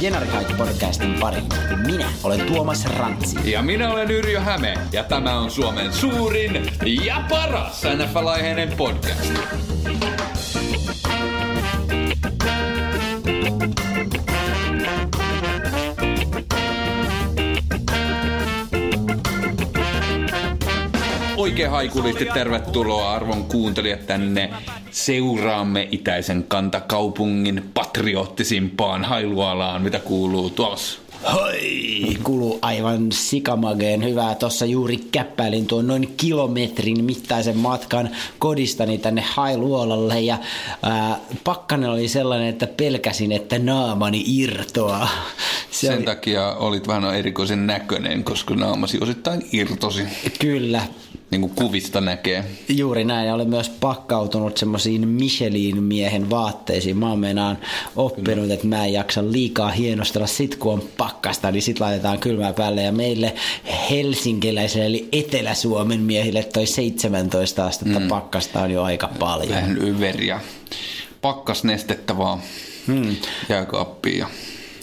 Jenarikait podcastin pariin. Minä olen Tuomas Rantsi. Ja minä olen Yrjö Häme, ja tämä on Suomen suurin ja paras NFL-aiheinen podcast. Oikein haikulisti tervetuloa arvon kuuntelijat tänne seuraamme itäisen kantakaupungin patriottisimpaan hailualaan, mitä kuuluu tuossa. Hoi, kuuluu aivan sikamageen hyvää. Tuossa juuri käppäilin tuon noin kilometrin mittaisen matkan kodistani tänne Hailuolalle ja ää, pakkanen oli sellainen, että pelkäsin, että naamani irtoaa. Se Sen oli... takia olit vähän erikoisen näköinen, koska naamasi osittain irtosi. Kyllä, niin kuin kuvista näkee. Juuri näin, ja olen myös pakkautunut semmoisiin Michelin miehen vaatteisiin. Mä oon meinaan oppinut, Kyllä. että mä en jaksa liikaa hienostella sit kun on pakkasta, niin sit laitetaan kylmää päälle. Ja meille helsinkiläisille, eli Etelä-Suomen miehille toi 17 astetta mm. pakkasta on jo aika paljon. Vähän överiä. Pakkasnestettä vaan hmm. jääkaappiin ja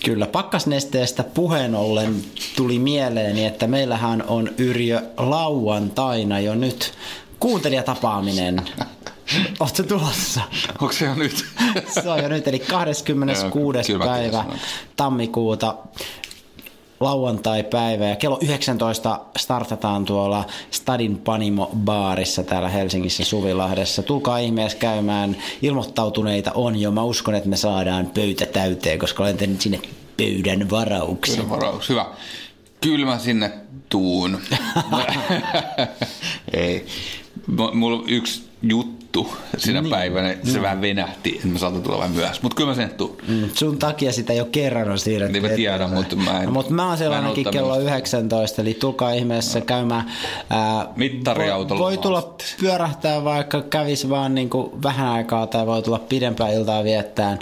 Kyllä, pakkasnesteestä puheen ollen tuli mieleeni, että meillähän on Yrjö lauantaina jo nyt kuuntelijatapaaminen. Oletko tulossa? Onko se jo nyt? se on jo nyt, eli 26. päivä tammikuuta lauantai-päivä ja kello 19 startataan tuolla Stadin Panimo baarissa täällä Helsingissä Suvilahdessa. Tulkaa ihmeessä käymään. Ilmoittautuneita on jo. Mä uskon, että me saadaan pöytä täyteen, koska olen tehnyt sinne pöydän varauksen. Pöydän varaus, hyvä. Kyllä mä sinne tuun. Ei. Mulla yksi juttu sinä niin. päivänä, se mm. vähän venähti, että mä saatan tulla vähän myöhässä. Mutta kyllä mä sen tuun. Mm. Sun takia sitä jo kerran on siirretty. Niin mä tiedän, mutta mä en... No, mutta mä oon sellainenkin kello 19, eli tulkaa ihmeessä no. käymään. Ää, Mittariautolla. Voi, voi tulla pyörähtää vaikka kävis vaan niin kuin vähän aikaa tai voi tulla pidempään iltaa viettään.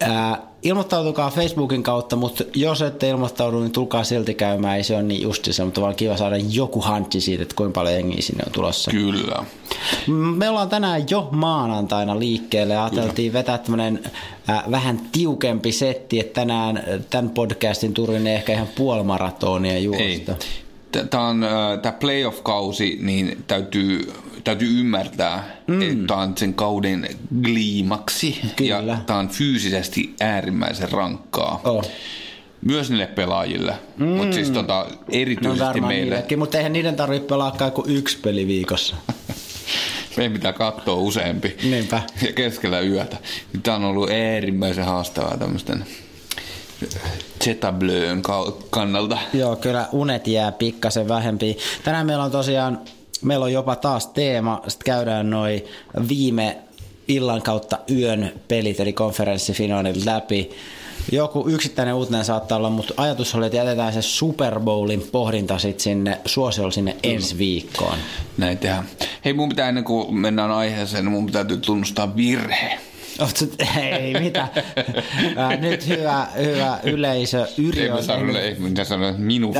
Ää, ilmoittautukaa Facebookin kautta, mutta jos ette ilmoittaudu, niin tulkaa silti käymään. Ei se ole niin justissa, mutta vaan kiva saada joku hantsi siitä, että kuinka paljon jengiä sinne on tulossa. Kyllä. Me ollaan tänään jo maanantaina liikkeelle. Ajateltiin Kyllä. vetää tämmöinen äh, vähän tiukempi setti, että tänään tämän podcastin turvin ehkä ihan puolimaratonia juosta. Ei. Tämä on tämä playoff-kausi, niin täytyy täytyy ymmärtää, mm. että tämä on sen kauden gliimaksi Kyllä. ja tämä on fyysisesti äärimmäisen rankkaa. Oh. Myös niille pelaajille, mm. mutta siis tota, erityisesti no meille. Niillekin, mutta eihän niiden tarvitse pelaa kuin yksi peli viikossa. Meidän pitää katsoa useampi. Niinpä. Ja keskellä yötä. Tämä on ollut äärimmäisen haastavaa tämmöisten Zetablöön kannalta. Joo, kyllä unet jää pikkasen vähempi. Tänään meillä on tosiaan meillä on jopa taas teema, sitten käydään noin viime illan kautta yön pelit, eli konferenssifinaalit läpi. Joku yksittäinen uutinen saattaa olla, mutta ajatus oli, että jätetään se Super Bowlin pohdinta sitten sinne suosiolla sinne ensi viikkoon. Näin tehdään. Hei, mun pitää ennen kuin mennään aiheeseen, mun pitää tunnustaa virhe. Oot, ei mitä. Nyt hyvä, hyvä yleisö. Yri on... Tehnyt... Ei, mitä sanoin, minun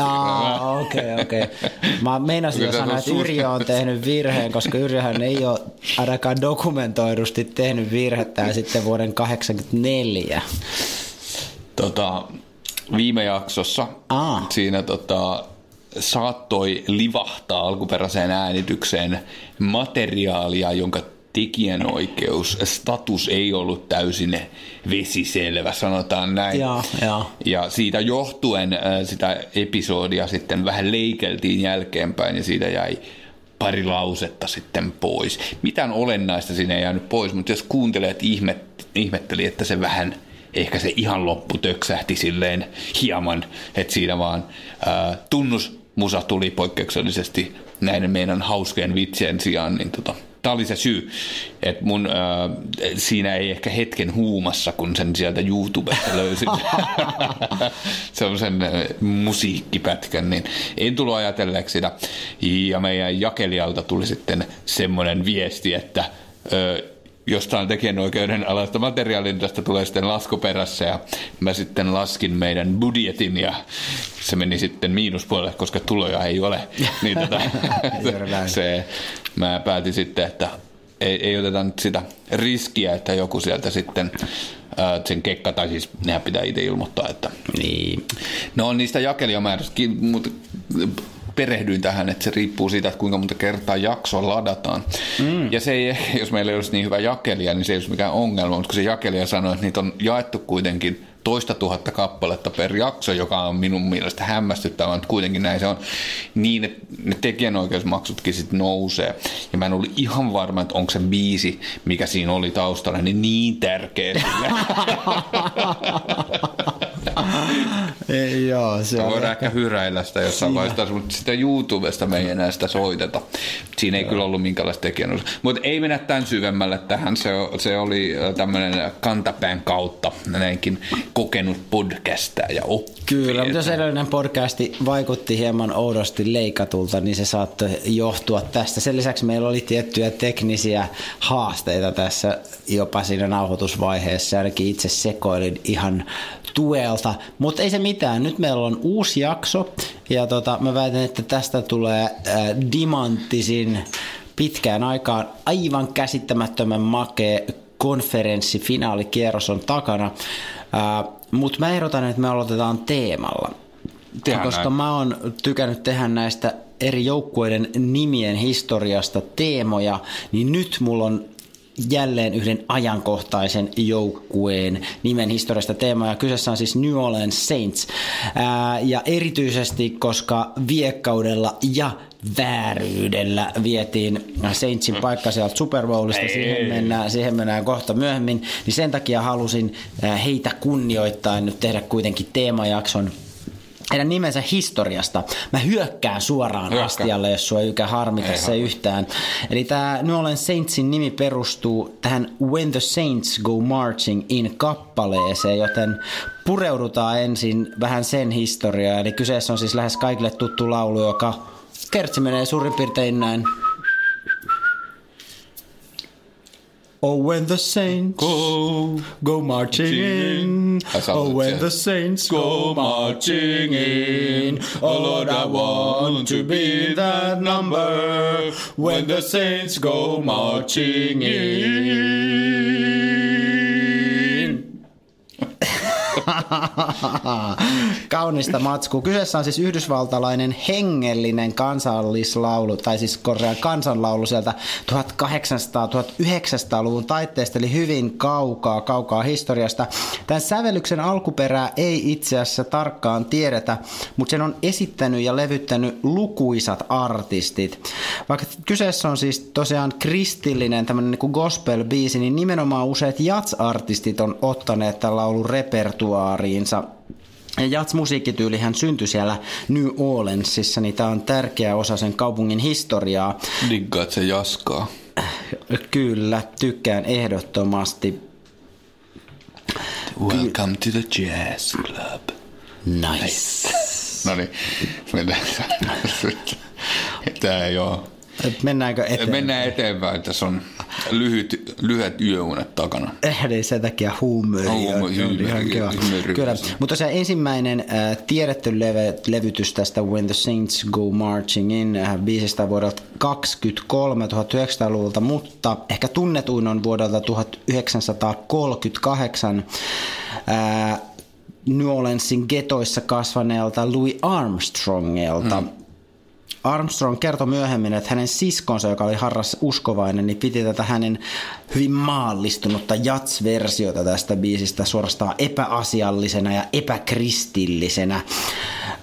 Okei, okei. Okay, okay. Mä meinasin jo sanoa, että Yrjö on tehnyt virheen, koska Yrjöhän ei ole ainakaan dokumentoidusti tehnyt virhettä sitten vuoden 1984. Tota, viime jaksossa Aa. siinä tota, saattoi livahtaa alkuperäiseen äänitykseen materiaalia, jonka tekijänoikeus, status ei ollut täysin vesiselvä, sanotaan näin. Ja, ja. ja siitä johtuen äh, sitä episodia sitten vähän leikeltiin jälkeenpäin ja siitä jäi pari lausetta sitten pois. Mitään olennaista siinä ei jäänyt pois, mutta jos kuuntelet ihmet, ihmetteli, että se vähän ehkä se ihan loppu töksähti silleen hieman, että siinä vaan ää, äh, tunnusmusa tuli poikkeuksellisesti näiden meidän hauskeen vitsien sijaan, niin tota, tämä oli se syy, että mun äh, siinä ei ehkä hetken huumassa, kun sen sieltä YouTubesta löysin sen äh, musiikkipätkän, niin en tullut ajatelleeksi sitä. Ja meidän jakelijalta tuli sitten semmoinen viesti, että äh, jostain tekijänoikeuden alaista materiaalia, niin tästä tulee sitten laskuperässä ja mä sitten laskin meidän budjetin ja se meni sitten miinuspuolelle, koska tuloja ei ole. niin tota, se, mä päätin sitten, että ei, ei oteta nyt sitä riskiä, että joku sieltä sitten ää, sen kekka, tai siis nehän pitää itse ilmoittaa, että Niin. No niistä jakelijamäärästä, mutta perehdyin tähän, että se riippuu siitä, että kuinka monta kertaa jaksoa ladataan. Mm. Ja se ei jos meillä ei olisi niin hyvä jakelija, niin se ei olisi mikään ongelma, mutta kun se jakelija sanoi, että niitä on jaettu kuitenkin toista tuhatta kappaletta per jakso, joka on minun mielestä hämmästyttävää, mutta kuitenkin näin se on, niin että ne tekijänoikeusmaksutkin sitten nousee. Ja mä en ollut ihan varma, että onko se biisi, mikä siinä oli taustalla, niin niin tärkeä sille. Ei, joo, se on voidaan ehkä hyräillä sitä jossain vaiheessa, mutta sitä YouTubesta me ei enää sitä soiteta. Siinä ei kyllä ollut minkäänlaista tekijänoikeus. Mutta ei mennä tämän syvemmälle tähän. Se, se oli tämmöinen kantapään kautta näinkin kokenut podcastaa ja oppi. Kyllä, mutta jos edellinen podcasti vaikutti hieman oudosti leikatulta, niin se saattoi johtua tästä. Sen lisäksi meillä oli tiettyjä teknisiä haasteita tässä jopa siinä nauhoitusvaiheessa. Ainakin itse sekoilin ihan tuelta, mutta ei se mitään. Nyt meillä on uusi jakso ja tota, mä väitän, että tästä tulee äh, dimanttisin pitkään aikaan aivan käsittämättömän makea konferenssifinaalikierros on takana. Äh, mutta mä ehdotan, että me aloitetaan teemalla. Tehdään koska näin. mä oon tykännyt tehdä näistä eri joukkueiden nimien historiasta teemoja, niin nyt mulla on jälleen yhden ajankohtaisen joukkueen nimen historiasta teemoja. Kyseessä on siis New Orleans Saints. Ää, ja erityisesti, koska viekkaudella ja vääryydellä vietiin Saintsin paikka sieltä Super Bowlista, siihen mennään, siihen mennään kohta myöhemmin, niin sen takia halusin heitä kunnioittain nyt tehdä kuitenkin teemajakson heidän nimensä historiasta. Mä hyökkään suoraan Hyökkää. astialle, jos sua ei ykä harmita Ei se harmita. yhtään. Eli tämä New Orleans Saintsin nimi perustuu tähän When the Saints Go Marching in kappaleeseen, joten pureudutaan ensin vähän sen historiaa. Eli kyseessä on siis lähes kaikille tuttu laulu, joka kertsi menee suurin piirtein näin. Oh, when the saints Go. go marching in. Oh, when the saints go marching in. Oh, oh, Lord, I want to be that number. When the saints go marching in. Kaunista matskua. Kyseessä on siis yhdysvaltalainen hengellinen kansallislaulu, tai siis korjaan kansanlaulu sieltä 1800-1900-luvun taitteesta, eli hyvin kaukaa, kaukaa historiasta. Tämän sävellyksen alkuperää ei itse asiassa tarkkaan tiedetä, mutta sen on esittänyt ja levyttänyt lukuisat artistit. Vaikka kyseessä on siis tosiaan kristillinen tämmöinen niin gospel-biisi, niin nimenomaan useat jats-artistit on ottaneet tämän laulun repertuaariinsa. Ja jats-musiikkityylihän syntyi siellä New Orleansissa, niin tämä on tärkeä osa sen kaupungin historiaa. Diggaat se jaskaa. Kyllä, tykkään ehdottomasti. Welcome to the jazz club. Nice. No niin, mennään. Tämä ei ole. Mennäänkö eteenpäin? Mennään eteenpäin. Tässä on lyhyt, lyhyet yöunet takana. Eh, niin sen takia huumori on, on ihan kiva. Kyllä. Mutta tosiaan ensimmäinen äh, tiedetty leve, levytys tästä When the Saints Go Marching In äh, biisistä vuodelta 23 1900-luvulta, mutta ehkä tunnetuin on vuodelta 1938 äh, New Orleansin getoissa kasvaneelta Louis Armstrongelta. Mm. Armstrong kertoi myöhemmin, että hänen siskonsa, joka oli harras uskovainen, niin piti tätä hänen hyvin maallistunutta jats-versiota tästä biisistä suorastaan epäasiallisena ja epäkristillisenä.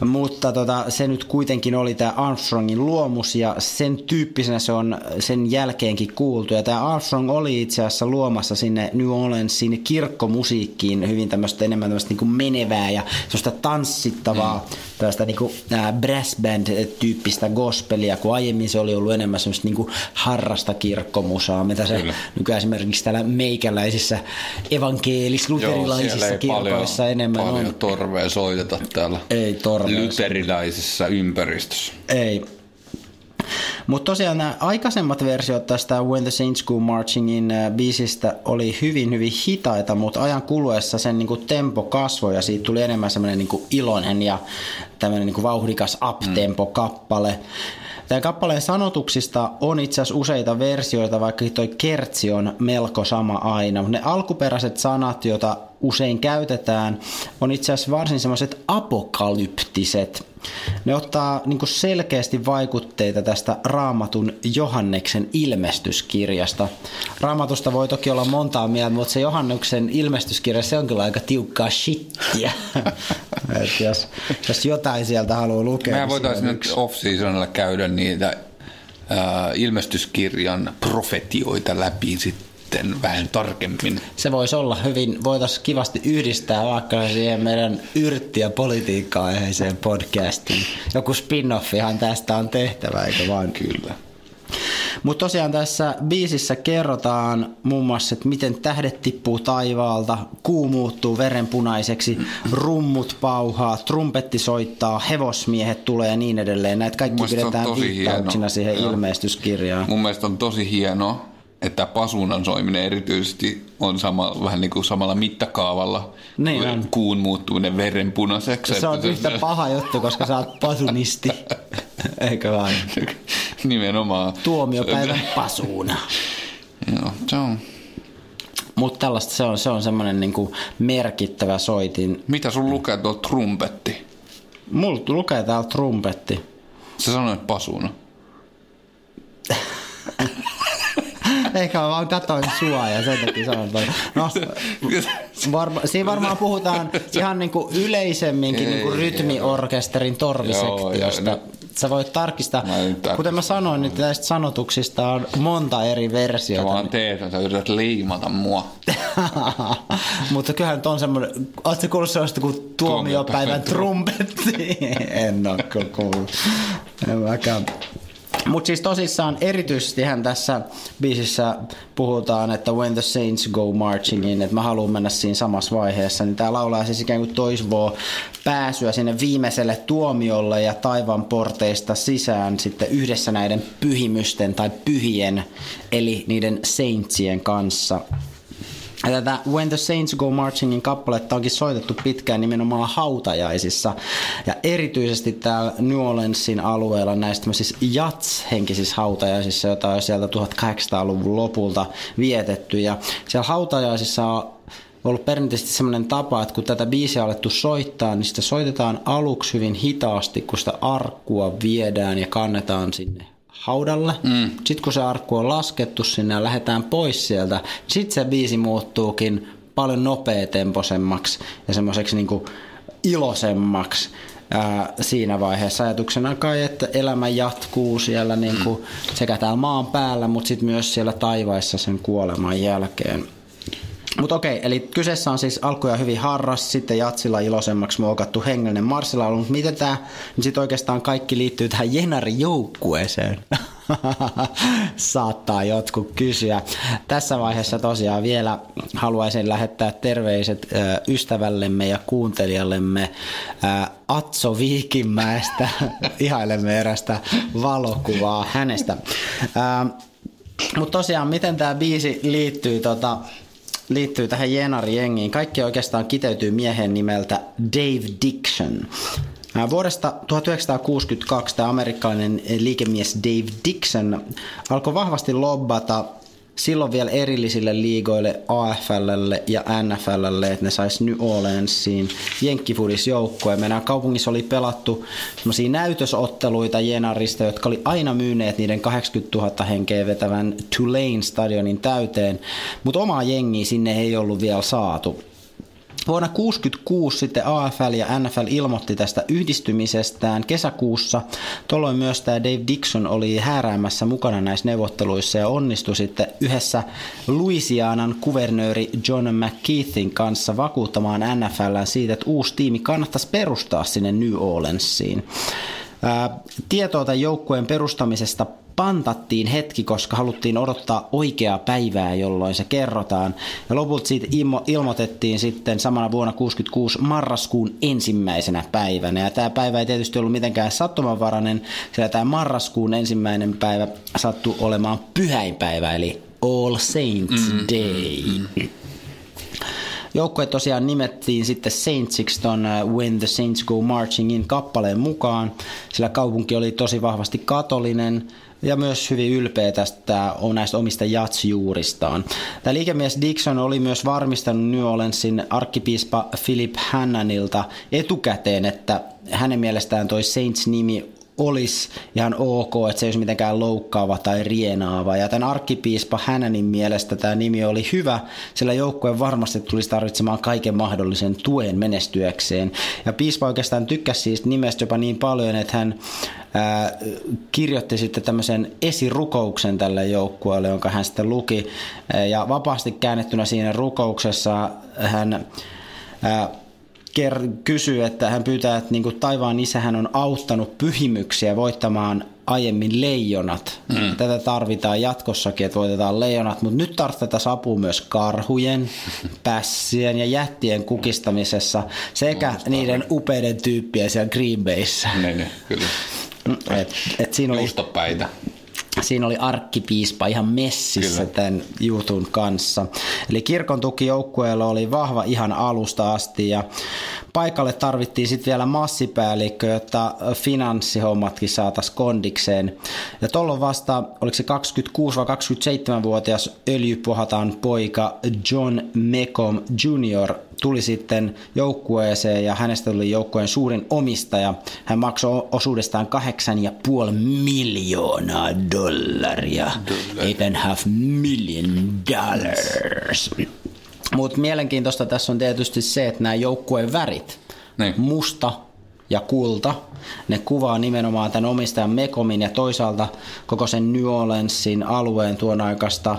Mutta tota, se nyt kuitenkin oli tämä Armstrongin luomus ja sen tyyppisenä se on sen jälkeenkin kuultu. Ja tämä Armstrong oli itse asiassa luomassa sinne New Orleansin kirkkomusiikkiin hyvin tämmöistä enemmän tämmöistä niinku menevää ja semmoista tanssittavaa, mm. Tällaista niinku, ää, brass band-tyyppistä gospelia, kun aiemmin se oli ollut enemmän semmoista niinku harrasta kirkkomusaa, mitä se Kyllä. nykyään esimerkiksi täällä meikäläisissä evankeelis-luterilaisissa kirkoissa enemmän paljon on. torvea soiteta täällä Ei torvea luterilaisessa ympäristössä. Ei. Mutta tosiaan nämä aikaisemmat versiot tästä When the Saints Go Marchingin äh, biisistä oli hyvin, hyvin hitaita, mutta ajan kuluessa sen niinku tempo kasvoi ja siitä tuli enemmän semmoinen niinku iloinen ja tämmöinen niinku vauhdikas up-tempo-kappale. Tämän kappaleen sanotuksista on itse asiassa useita versioita, vaikka toi kertsi on melko sama aina. Ne alkuperäiset sanat, joita usein käytetään, on itse asiassa varsin semmoiset apokalyptiset. Ne ottaa niin selkeästi vaikutteita tästä Raamatun Johanneksen ilmestyskirjasta. Raamatusta voi toki olla montaa mieltä, mutta se Johanneksen ilmestyskirja, se on kyllä aika tiukkaa shittiä. Et jos, jos jotain sieltä haluaa lukea. Mehän voitaisiin nyt off-seasonilla käydä niitä äh, ilmestyskirjan profetioita läpi sitten sitten vähän tarkemmin. Se voisi olla hyvin, voitaisiin kivasti yhdistää vaikka siihen meidän yrtti- ja politiikkaa aiheeseen podcastiin. Joku spin-offihan tästä on tehtävä, eikö vaan? Kyllä. Mutta tosiaan tässä biisissä kerrotaan muun muassa, että miten tähdet tippuu taivaalta, kuu muuttuu verenpunaiseksi, rummut pauhaa, trumpetti soittaa, hevosmiehet tulee ja niin edelleen. Näitä kaikki pidetään viittauksina siihen Joo. ilmestyskirjaan. Mun mielestä on tosi hienoa, että pasunan soiminen erityisesti on sama, vähän niin kuin samalla mittakaavalla niin on. kuun muuttuminen verenpunaiseksi. Se on yhtä paha juttu, koska sä oot pasunisti, eikö vain? Nimenomaan. Tuomiopäivän pasuna. Joo, se on. Mutta tällaista se on, se on semmoinen niinku merkittävä soitin. Mitä sun lukee tuolla trumpetti? Mulla lukee täällä trumpetti. Sä sanoit pasuna. Ehkä mä vaan katsoin sua ja sen takia sanoin, että no, varma, siinä varmaan puhutaan ihan niin kuin yleisemminkin niin kuin rytmiorkesterin torvisektiosta. Joo, Sä voit tarkistaa. Mä Kuten mä sanoin, niin näistä sanotuksista on monta eri versiota. Sä vaan teet, sä yrität liimata mua. Mutta kyllähän nyt on semmoinen, ootko kuullut sellaista kuin tuomiopäivän trumpetti? en ole kuullut. En mäkään. Mutta siis tosissaan erityisesti tässä biisissä puhutaan, että when the saints go marching in, että mä haluan mennä siinä samassa vaiheessa, niin tää laulaa siis ikään kuin toisvoo pääsyä sinne viimeiselle tuomiolle ja taivaan porteista sisään sitten yhdessä näiden pyhimysten tai pyhien, eli niiden saintsien kanssa. Tätä When the Saints Go Marchingin kappaletta onkin soitettu pitkään nimenomaan hautajaisissa. Ja erityisesti täällä New Orleansin alueella näistä tämmöisissä jats-henkisissä hautajaisissa, joita on sieltä 1800-luvun lopulta vietetty. Ja siellä hautajaisissa on ollut perinteisesti semmoinen tapa, että kun tätä biisiä on alettu soittaa, niin sitä soitetaan aluksi hyvin hitaasti, kun sitä arkkua viedään ja kannetaan sinne haudalle. Mm. Sitten kun se arkku on laskettu sinne ja lähdetään pois sieltä, sitten se biisi muuttuukin paljon nopeatempoisemmaksi ja semmoiseksi niinku iloisemmaksi ää, siinä vaiheessa. Ajatuksena kai, että elämä jatkuu siellä niinku mm. sekä täällä maan päällä, mutta sitten myös siellä taivaissa sen kuoleman jälkeen. Mutta okei, eli kyseessä on siis alkuja hyvin harras, sitten jatsilla iloisemmaksi muokattu hengellinen marssilaulu, mutta miten tämä niin sitten oikeastaan kaikki liittyy tähän Jenari-joukkueeseen? Saattaa jotkut kysyä. Tässä vaiheessa tosiaan vielä haluaisin lähettää terveiset ystävällemme ja kuuntelijallemme Atso Viikinmäestä. Ihailemme erästä valokuvaa hänestä. Mutta tosiaan, miten tämä biisi liittyy tota, liittyy tähän Jenari-jengiin. Kaikki oikeastaan kiteytyy miehen nimeltä Dave Dixon. Vuodesta 1962 tämä amerikkalainen liikemies Dave Dixon alkoi vahvasti lobbata silloin vielä erillisille liigoille AFLlle ja NFLlle, että ne sais New Orleansiin jenkkifudisjoukkoja. Meidän kaupungissa oli pelattu näytösotteluita Jenarista, jotka oli aina myyneet niiden 80 000 henkeä vetävän Tulane stadionin täyteen, mutta omaa jengiä sinne ei ollut vielä saatu. Vuonna 1966 sitten AFL ja NFL ilmoitti tästä yhdistymisestään kesäkuussa. Tuolloin myös tämä Dave Dixon oli hääräämässä mukana näissä neuvotteluissa ja onnistui sitten yhdessä Louisianan kuvernööri John McKeithin kanssa vakuuttamaan NFL siitä, että uusi tiimi kannattaisi perustaa sinne New Orleansiin. Tietoa tämän joukkueen perustamisesta pantattiin hetki, koska haluttiin odottaa oikeaa päivää, jolloin se kerrotaan. Ja lopulta siitä ilmoitettiin sitten samana vuonna 66 marraskuun ensimmäisenä päivänä. Ja tämä päivä ei tietysti ollut mitenkään sattumanvarainen, sillä tämä marraskuun ensimmäinen päivä sattui olemaan pyhäinpäivä, eli All Saints mm, Day. Mm, mm. Joukkue tosiaan nimettiin sitten Saintsiksi ton uh, When the Saints Go Marching In kappaleen mukaan, sillä kaupunki oli tosi vahvasti katolinen ja myös hyvin ylpeä tästä näistä omista jatsjuuristaan. Tämä liikemies Dixon oli myös varmistanut New Orleansin arkkipiispa Philip Hannanilta etukäteen, että hänen mielestään toi Saints-nimi olisi ihan ok, että se ei olisi mitenkään loukkaava tai rienaava. Ja tämän arkkipiispa Hänänin mielestä tämä nimi oli hyvä, sillä joukkue varmasti tulisi tarvitsemaan kaiken mahdollisen tuen menestyäkseen. Ja piispa oikeastaan tykkäsi siis nimestä jopa niin paljon, että hän ää, kirjoitti sitten tämmöisen esirukouksen tälle joukkueelle, jonka hän sitten luki. Ja vapaasti käännettynä siinä rukouksessa hän ää, ker- kysyy, että hän pyytää, että niin kuin taivaan isä hän on auttanut pyhimyksiä voittamaan aiemmin leijonat. Mm. Tätä tarvitaan jatkossakin, että voitetaan leijonat, mutta nyt tarvitaan apua myös karhujen, pässien ja jättien kukistamisessa sekä no, niiden upeiden tyyppien siellä Green Bayssä. Ne, ne, kyllä. Et, et siinä oli, Juustopäitä siinä oli arkkipiispa ihan messissä Kyllä. tämän jutun kanssa. Eli kirkon tuki joukkueella oli vahva ihan alusta asti ja paikalle tarvittiin sitten vielä massipäällikkö, jotta finanssihommatkin saataisiin kondikseen. Ja tuolloin vasta, oliko se 26 vai 27-vuotias öljypohatan poika John Mecom Jr. tuli sitten joukkueeseen ja hänestä tuli joukkueen suurin omistaja. Hän maksoi osuudestaan 8,5 miljoonaa dollaria. Eight and half million dollars. Mutta mielenkiintoista tässä on tietysti se, että nämä joukkueen värit, niin. musta ja kulta, ne kuvaa nimenomaan tämän omistajan Mekomin ja toisaalta koko sen New Orleansin alueen tuon aikaista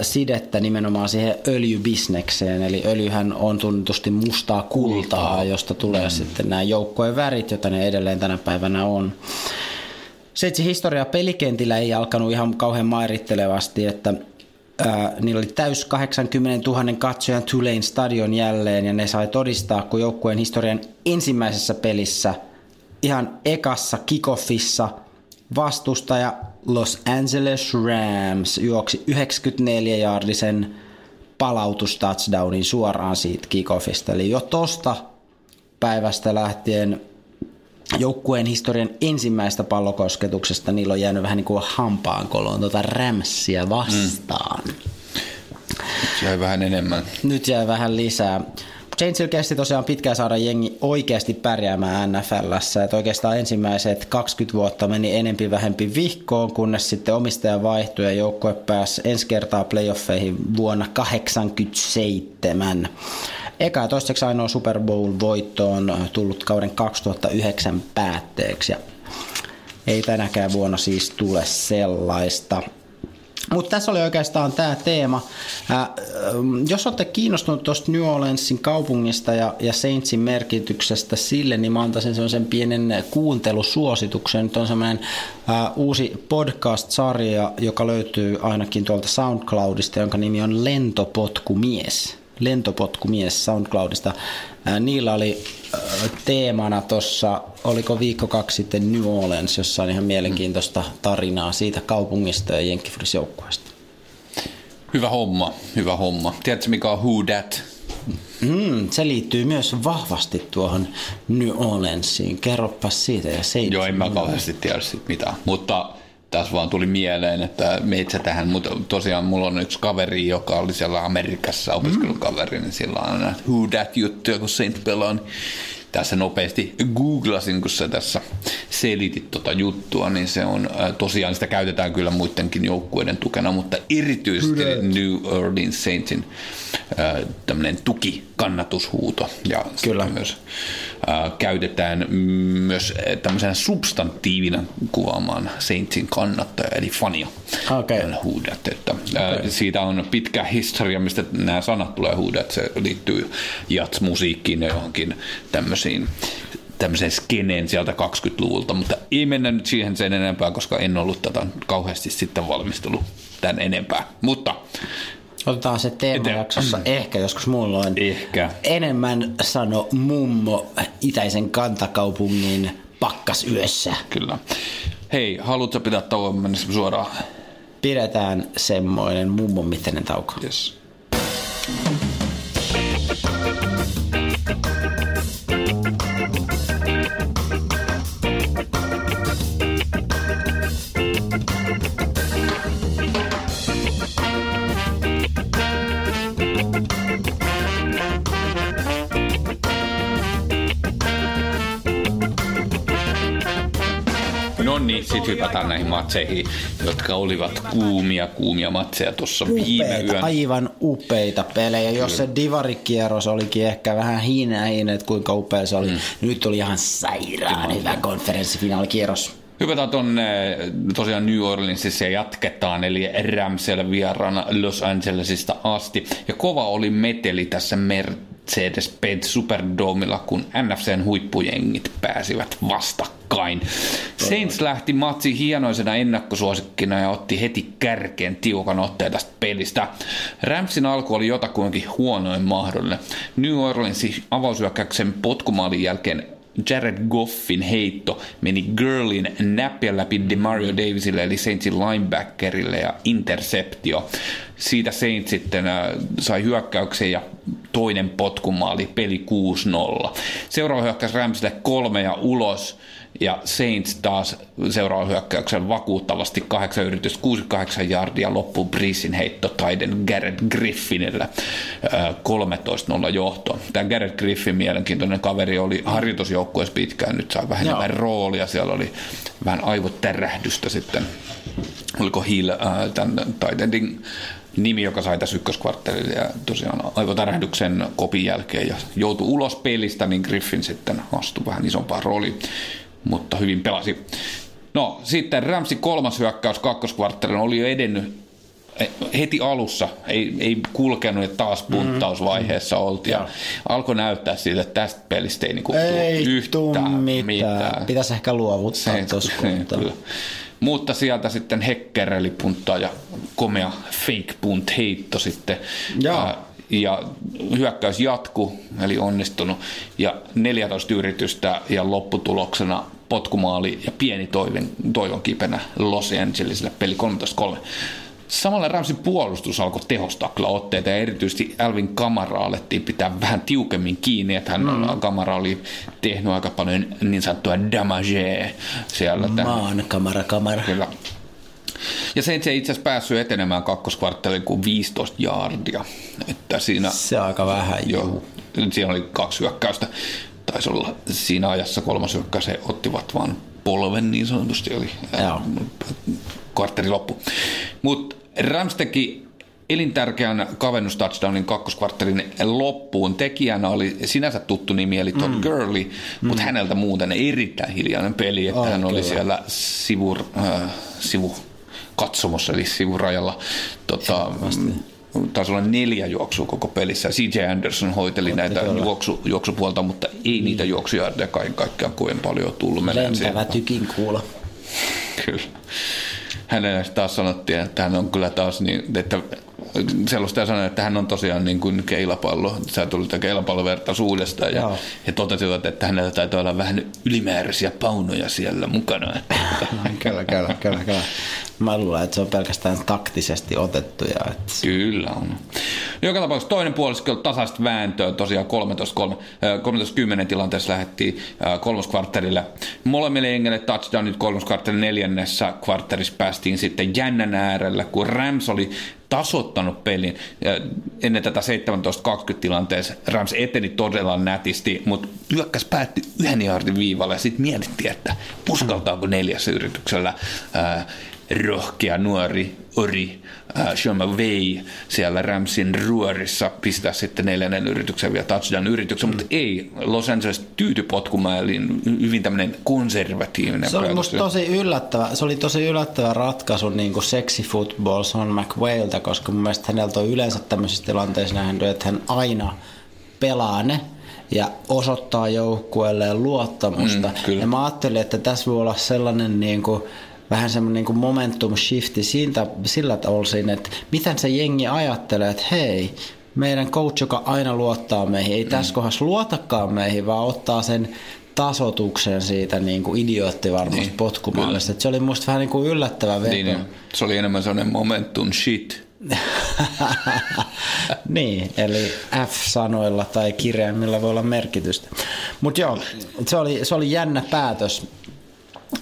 sidettä nimenomaan siihen öljybisnekseen. Eli öljyhän on tunnetusti mustaa kultaa, kultaa. josta tulee mm. sitten nämä joukkojen värit, joita ne edelleen tänä päivänä on. Se itse historia pelikentillä ei alkanut ihan kauhean mairittelevasti, että Äh, niillä oli täys 80 000 katsojan Tulane stadion jälleen ja ne sai todistaa, kun joukkueen historian ensimmäisessä pelissä ihan ekassa kickoffissa vastustaja Los Angeles Rams juoksi 94-jaardisen palautustouchdownin suoraan siitä kickoffista. Eli jo tosta päivästä lähtien joukkueen historian ensimmäistä pallokosketuksesta niillä on jäänyt vähän niin kuin hampaankoloon tuota rämssiä vastaan. Mm. Nyt jäi vähän enemmän. Nyt jäi vähän lisää. Changel kesti tosiaan pitkään saada jengi oikeasti pärjäämään NFLssä, että oikeastaan ensimmäiset 20 vuotta meni enempi vähempi vihkoon, kunnes sitten omistaja vaihtui ja joukkue pääsi ensi kertaa playoffeihin vuonna 1987. Eka ja toiseksi ainoa Super Bowl-voitto on tullut kauden 2009 päätteeksi ei tänäkään vuonna siis tule sellaista. Mutta tässä oli oikeastaan tämä teema. Äh, jos olette kiinnostunut tuosta New Orleansin kaupungista ja, ja Saintsin merkityksestä sille, niin mä antaisin sellaisen pienen kuuntelusuosituksen. Nyt on sellainen äh, uusi podcast-sarja, joka löytyy ainakin tuolta SoundCloudista, jonka nimi on Lentopotkumies lentopotkumies SoundCloudista. Niillä oli teemana tuossa, oliko viikko kaksi sitten New Orleans, jossa on ihan mielenkiintoista tarinaa siitä kaupungista ja Jenkkifris-joukkueesta. Hyvä homma, hyvä homma. Tiedätkö mikä on Who That? Mm, se liittyy myös vahvasti tuohon New Orleansiin. Kerropa siitä ja se Joo, en mä kauheasti tiedä siitä mitään, mutta tässä vaan tuli mieleen, että meitsä tähän, mutta tosiaan mulla on yksi kaveri, joka oli siellä Amerikassa opiskelukaveri, niin sillä on aina who that juttuja, kun Saint Pelon tässä nopeasti googlasin, kun sä tässä selitit tota juttua, niin se on tosiaan, sitä käytetään kyllä muidenkin joukkueiden tukena, mutta erityisesti New Orleans Saintsin tämmöinen tuki, kannatushuuto ja kyllä. myös käytetään myös tämmöisenä substantiivina kuvaamaan Saintsin kannattaja, eli fania. Okay. Huudat, että okay. Siitä on pitkä historia, mistä nämä sanat tulee huudat. Se liittyy jats-musiikkiin ja johonkin tämmöisiin tämmöisen skeneen sieltä 20-luvulta, mutta ei mennä nyt siihen sen enempää, koska en ollut tätä kauheasti sitten valmistellut tämän enempää. Mutta Otetaan se teemajaksossa ehkä joskus muulloin. Ehkä. Enemmän sano mummo itäisen kantakaupungin pakkasyössä. Kyllä. Hei, haluatko pitää tauon mennessä suoraan? Pidetään semmoinen mummon mittainen tauko. Yes. Niin, sitten hypätään näihin matseihin, jotka olivat kuumia, kuumia matseja tuossa viime yön. aivan upeita pelejä. Jos se divarikierros olikin ehkä vähän hinäin, että kuinka upea se oli. Mm. Nyt oli ihan sairaan hyvä konferenssifinaalikierros. Hypätään tuonne tosiaan New Orleansissa ja jatketaan, eli Ramsel vieraana Los Angelesista asti. Ja kova oli meteli tässä Mercedes-Benz Superdomilla, kun NFCn huippujengit pääsivät vastakkain. Saints lähti matsi hienoisena ennakkosuosikkina ja otti heti kärkeen tiukan otteen tästä pelistä. Ramsin alku oli jotakuinkin huonoin mahdollinen. New Orleansin avausyökkäyksen potkumaalin jälkeen Jared Goffin heitto meni Girlin näppiä läpi DeMario Davisille eli Saintsin linebackerille ja interceptio. Siitä Saints sitten äh, sai hyökkäyksen ja toinen potkumaali, peli 6-0. Seuraava hyökkäys Ramsille kolme ja ulos ja Saints taas seuraava hyökkäyksen vakuuttavasti 8 yritys 68 jardia loppu Breesin heitto Taiden Garrett Griffinille äh, 13-0 johto. Tämä Garrett Griffin mielenkiintoinen kaveri oli harjoitusjoukkueessa pitkään, nyt sai vähän enemmän roolia, siellä oli vähän aivotärähdystä sitten. Oliko Hill äh, tämän Titendin nimi, joka sai tässä ykköskvarttelilla ja tosiaan aivotärähdyksen kopin jälkeen ja joutui ulos pelistä, niin Griffin sitten astui vähän isompaan rooliin, mutta hyvin pelasi. No sitten Ramsi kolmas hyökkäys kakkoskvarttelilla oli jo edennyt eh, heti alussa, ei, ei kulkenut ja taas punttausvaiheessa oltiin. Ja alkoi näyttää siltä, että tästä pelistä ei, niinku Ei yhtään mitään. mitään. Pitäisi ehkä luovuttaa tuossa niin, kyllä. Mutta sieltä sitten hekkereli punttaa ja komea fake punt heitto sitten. Ää, ja hyökkäys jatku, eli onnistunut, ja 14 yritystä ja lopputuloksena potkumaali ja pieni toivon, toivon kipenä Los Angelesille peli 13-3. Samalla Ramsin puolustus alkoi tehostaa kyllä otteita ja erityisesti Alvin Kamara alettiin pitää vähän tiukemmin kiinni, että hän mm. Kamara oli tehnyt aika paljon niin sanottua damagea siellä. tämän- Maan kamera, kamera. Kyllä. Ja se ei itse asiassa päässyt etenemään kakkoskvarttelin kuin 15 jaardia. Että siinä, Se on aika vähän. joo, siinä oli kaksi hyökkäystä. Taisi olla siinä ajassa kolmas hyökkäys, he ottivat vaan polven niin sanotusti, oli Joo. kvartteri loppu. Mutta Rams teki elintärkeän kavennustouchdownin kakkoskvartterin loppuun. Tekijänä oli sinänsä tuttu nimi, eli Todd mm. Gurley, mutta häneltä muuten erittäin hiljainen peli, että Oh, hän oli kyllä. siellä sivur, äh, sivu katsomossa, eli sivurajalla. Tota, mm, taisi olla neljä juoksua koko pelissä. CJ Anderson hoiteli näitä kyllä. juoksu, juoksupuolta, mutta ei niitä juoksuja ja kaiken kaikkiaan kuin paljon tullut Lentävä tykin kuulo. Kyllä. Hänelle taas sanottiin, että hän on kyllä taas niin, että sellaista sanoi, että hän on tosiaan niin kuin keilapallo. Sä tuli tämä keilapallovertaus uudestaan ja Joo. he totesivat, että hänellä taitaa olla vähän ylimääräisiä paunoja siellä mukana. Että, kyllä, kyllä, kyllä, kyllä. Mä luulen, että se on pelkästään taktisesti otettu. Ja että... Kyllä on. Joka tapauksessa toinen puolisko oli tasaista vääntöä, tosiaan 13-10 tilanteessa lähdettiin äh, kolmoskvartterille. Molemmille jengille touchdownit kolmoskvartterin neljännessä kvartterissa päästiin sitten jännän äärellä, kun Rams oli tasoittanut pelin. Ennen tätä 17-20 tilanteessa Rams eteni todella nätisti, mutta hyökkäys päätti yhden jardin viivalle ja sitten mietittiin, että uskaltaako neljässä yrityksellä rohkea nuori Ori äh, Sean McVay siellä Ramsin ruorissa pistää sitten neljännen yrityksen vielä touchdown yrityksen, mutta ei. Los Angeles tyyty potkumailiin hyvin tämmöinen konservatiivinen Se oli musta tosi yllättävä, se oli tosi yllättävä ratkaisu niin kuin sexy football Son McWaylta, koska mun mielestä häneltä on yleensä tämmöisissä tilanteissa nähnyt, että hän aina pelaa ne ja osoittaa joukkueelle luottamusta. Mm, ja mä ajattelin, että tässä voi olla sellainen niin kuin, vähän semmoinen niin kuin momentum shifti siitä, sillä tavalla, että miten se jengi ajattelee, että hei, meidän coach, joka aina luottaa meihin, ei tässä mm. kohdassa luotakaan meihin, vaan ottaa sen tasotuksen siitä niin kuin idiootti varmasti niin, potkumaalista. Se oli musta vähän niin kuin yllättävä veto. Niin. se oli enemmän sellainen momentum shit. niin, eli F-sanoilla tai kirjaimilla voi olla merkitystä. Mutta joo, se oli, se oli jännä päätös.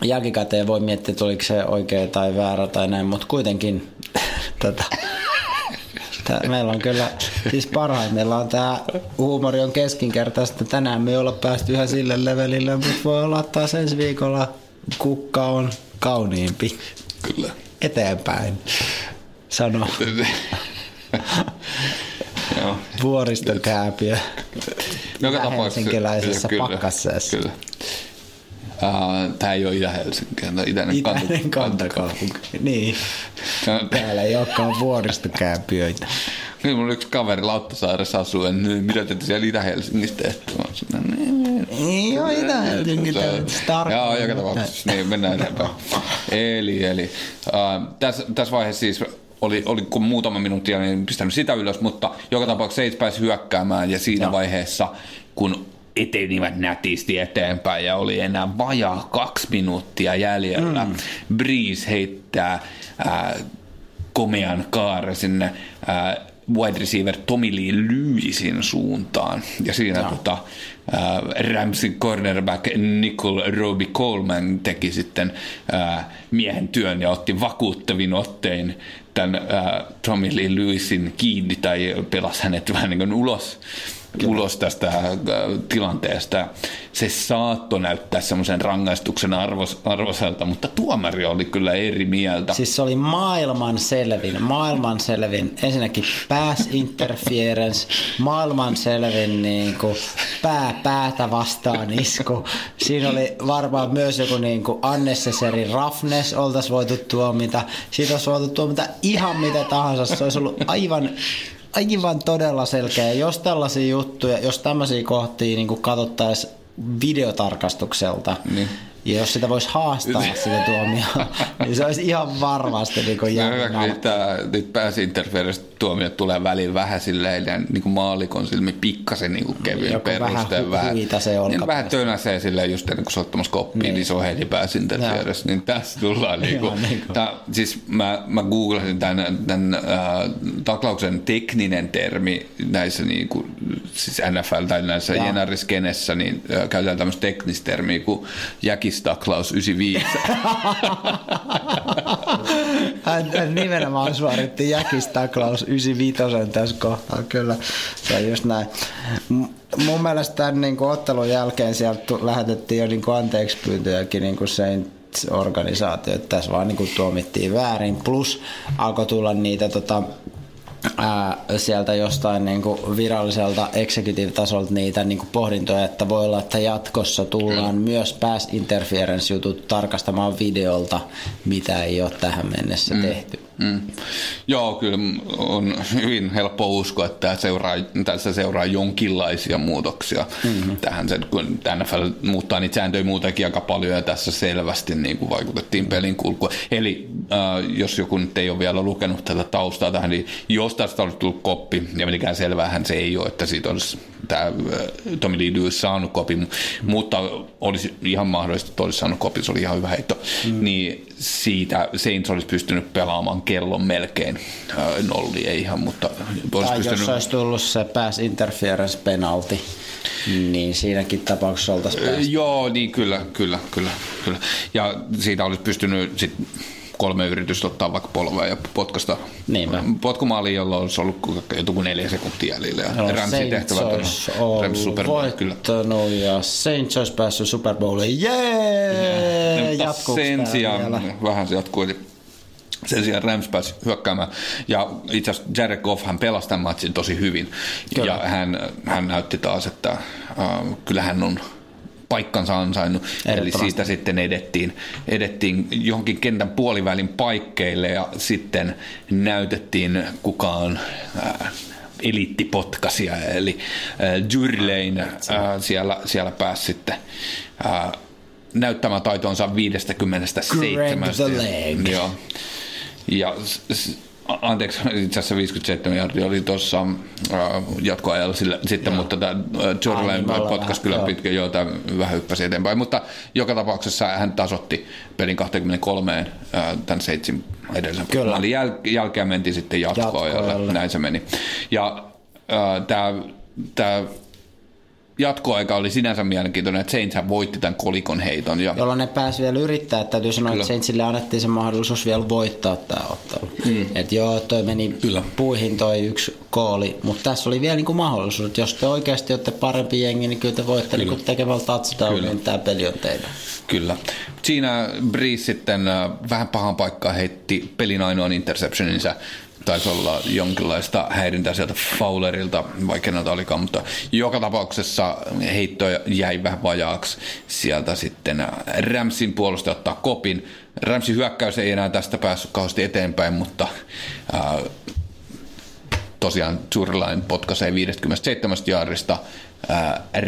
Jälkikäteen voi miettiä, että oliko se oikea tai väärä tai näin, mutta kuitenkin tätä, Tää, meillä on kyllä, siis parhaimmillaan on tämä huumori on keskinkertaista. Tänään me ei olla päästy ihan sille levelille, mutta voi olla taas ensi viikolla kukka on kauniimpi. Kyllä. Eteenpäin. Sano. Vuoristokääpiö. Joka tapauksessa. Kyllä, pakkasseessa. Kyllä. Uh, tämä ei ole Itä-Helsinki, tämä on itäinen, itäinen kantakaupunki. Niin. Täällä ei olekaan vuoristokääpiöitä. Niin, mulla yksi kaveri Lauttasaaressa asuu, niin mitä te siellä Itä-Helsingissä teette? Niin, joo, Itä-Helsinki. Joo, joka tapauksessa. Niin, mennään eteenpäin. Eli, eli uh, tässä, tässä vaiheessa siis oli, oli kun muutama minuuttia, niin pistänyt sitä ylös, mutta joka tapauksessa ei pääsi hyökkäämään ja siinä Joo. vaiheessa, kun etenivät nätisti eteenpäin ja oli enää vajaa kaksi minuuttia jäljellä. Mm. Breeze heittää äh, komean kaare sinne äh, wide receiver Tommy Lee Lewisin suuntaan. Ja siinä no. tota, äh, Ramsey cornerback Nicole Roby Coleman teki sitten äh, miehen työn ja otti vakuuttavin ottein tämän äh, Tommy Lee Lewisin kiinni tai pelasi hänet vähän niin kuin ulos Kyllä. ulos tästä äh, tilanteesta. Se saatto näyttää semmoisen rangaistuksen arvos, arvoselta, mutta tuomari oli kyllä eri mieltä. Siis se oli maailman selvin, maailman selvin. Ensinnäkin pass interference, maailman selvin niin kuin pää päätä vastaan isku. Siinä oli varmaan myös joku niin kuin unnecessary roughness oltaisiin voitu tuomita. Siitä olisi voitu tuomita ihan mitä tahansa. Se olisi ollut aivan aivan todella selkeä. Jos tällaisia juttuja, jos tämmöisiä kohtia niin katsottaisiin videotarkastukselta, niin. Ja jos sitä voisi haastaa sitä tuomioa, niin se olisi ihan varmasti niin kuin jäänyt Tämä nyt tuomiot tulee väliin vähän silleen, niin kuin maalikon silmi pikkasen niin kuin kevyen perusteen. Vähän, vähän, niin vähän tönäsee silleen just ennen kuin se ottamassa koppiin, niin. niin se on heti pääsinterference. Niin tässä tullaan niin kuin, niin kuin. Tää, siis mä, mä googlasin tämän, tämän äh, taklauksen tekninen termi näissä niin kuin, siis NFL tai näissä jenariskenessä, niin äh, käytetään tämmöistä teknistä termiä kuin jäkis Klaus 95. hän, hän nimenomaan suoritti Klaus 95 tässä kohtaa, kyllä. Se on just näin. Mun mielestä tämän niin kuin, ottelun jälkeen sieltä lähetettiin jo niin kuin, anteeksi pyyntöjäkin niin kuin organisaatio, että tässä vaan niin kuin, tuomittiin väärin. Plus alkoi tulla niitä tota, ää, sieltä jostain niin kuin viralliselta executive-tasolta niitä niin kuin pohdintoja, että voi olla, että jatkossa tullaan Kyllä. myös pass interference-jutut tarkastamaan videolta, mitä ei ole tähän mennessä mm. tehty. Mm. Joo, kyllä on hyvin helppo uskoa, että seuraa, tässä seuraa jonkinlaisia muutoksia mm-hmm. tähän. Sen, kun NFL muuttaa niitä sääntöjä muutenkin aika paljon ja tässä selvästi niin kuin vaikutettiin pelin kulkua. Eli äh, jos joku nyt ei ole vielä lukenut tätä taustaa tähän, niin jos tästä olisi tullut koppi, ja mitenkään selvähän se ei ole, että siitä olisi tämä äh, Tommy Lee Lewis saanut kopin, mm. mutta olisi ihan mahdollista, että olisi saanut kopin, se oli ihan hyvä heitto, mm. niin siitä Saints olisi pystynyt pelaamaan kellon melkein nolli, ei ihan, mutta olisi tai pystynyt... jos olisi tullut se pass interference penalti, niin siinäkin tapauksessa oltaisiin päästy. Joo, niin kyllä, kyllä, kyllä, kyllä. Ja siitä olisi pystynyt sit kolme yritystä ottaa vaikka polvea ja potkasta Niinpä. potkumaaliin, jolloin olisi ollut joku neljä sekuntia jäljellä. Ja no, Ramsin tehtävät on Rams Super Bowl, kyllä. ja Saints olisi päässyt Super Bowliin. Jee! Jatkuuko sen sijaan vähän se jatkuu. Eli sen sijaan Rams pääsi hyökkäämään. Ja itse asiassa Jared Goff hän pelasi tämän matsin tosi hyvin. Kyllä. Ja hän, hän näytti taas, että äh, kyllä hän on paikkansa ansainnut. Eli siitä sitten edettiin, edettiin johonkin kentän puolivälin paikkeille ja sitten näytettiin kukaan äh, eliittipotkasia, eli äh, Lane äh, siellä, siellä pääsi sitten äh, näyttämään taitonsa 57. Greg the Leg. Joo. Ja anteeksi, itse asiassa 57 jardia oli tuossa äh, jatkoajalla sillä, sitten, joo. mutta tämä äh, niin, potkas kyllä joo. pitkä, joo, tämä vähän hyppäsi eteenpäin, mutta joka tapauksessa hän tasotti pelin 23 äh, tämän seitsin edellisen Kyllä. maalin Jäl- jälkeen mentiin sitten jatkoajalle, Jatkoajalle. näin se meni. Ja äh, tämä jatkoaika oli sinänsä mielenkiintoinen, että Saints voitti tämän kolikon heiton. Ja, jolloin ne pääsi vielä yrittää. että Täytyy sanoa, Kyllä. että Saintsille annettiin se mahdollisuus vielä voittaa tämä ottelu. Mm. Et joo, toi meni Kyllä. puihin toi yksi kooli, mutta tässä oli vielä niinku mahdollisuus, että jos te oikeasti olette parempi jengi, niin kyllä te voitte niinku tekemällä touchdownin, Kyllä. niin tämä peli on teidän. Kyllä. Siinä Breeze sitten äh, vähän pahan paikkaa heitti pelin ainoan interceptioninsa. Taisi olla jonkinlaista häirintää sieltä Fowlerilta, vaikka näitä olikaan, mutta joka tapauksessa heitto jäi vähän vajaaksi. Sieltä sitten äh, Ramsin puolustaja ottaa kopin. Ramsin hyökkäys ei enää tästä päässyt kauheasti eteenpäin, mutta äh, tosiaan Zurlain potkaisee 57 jaarista.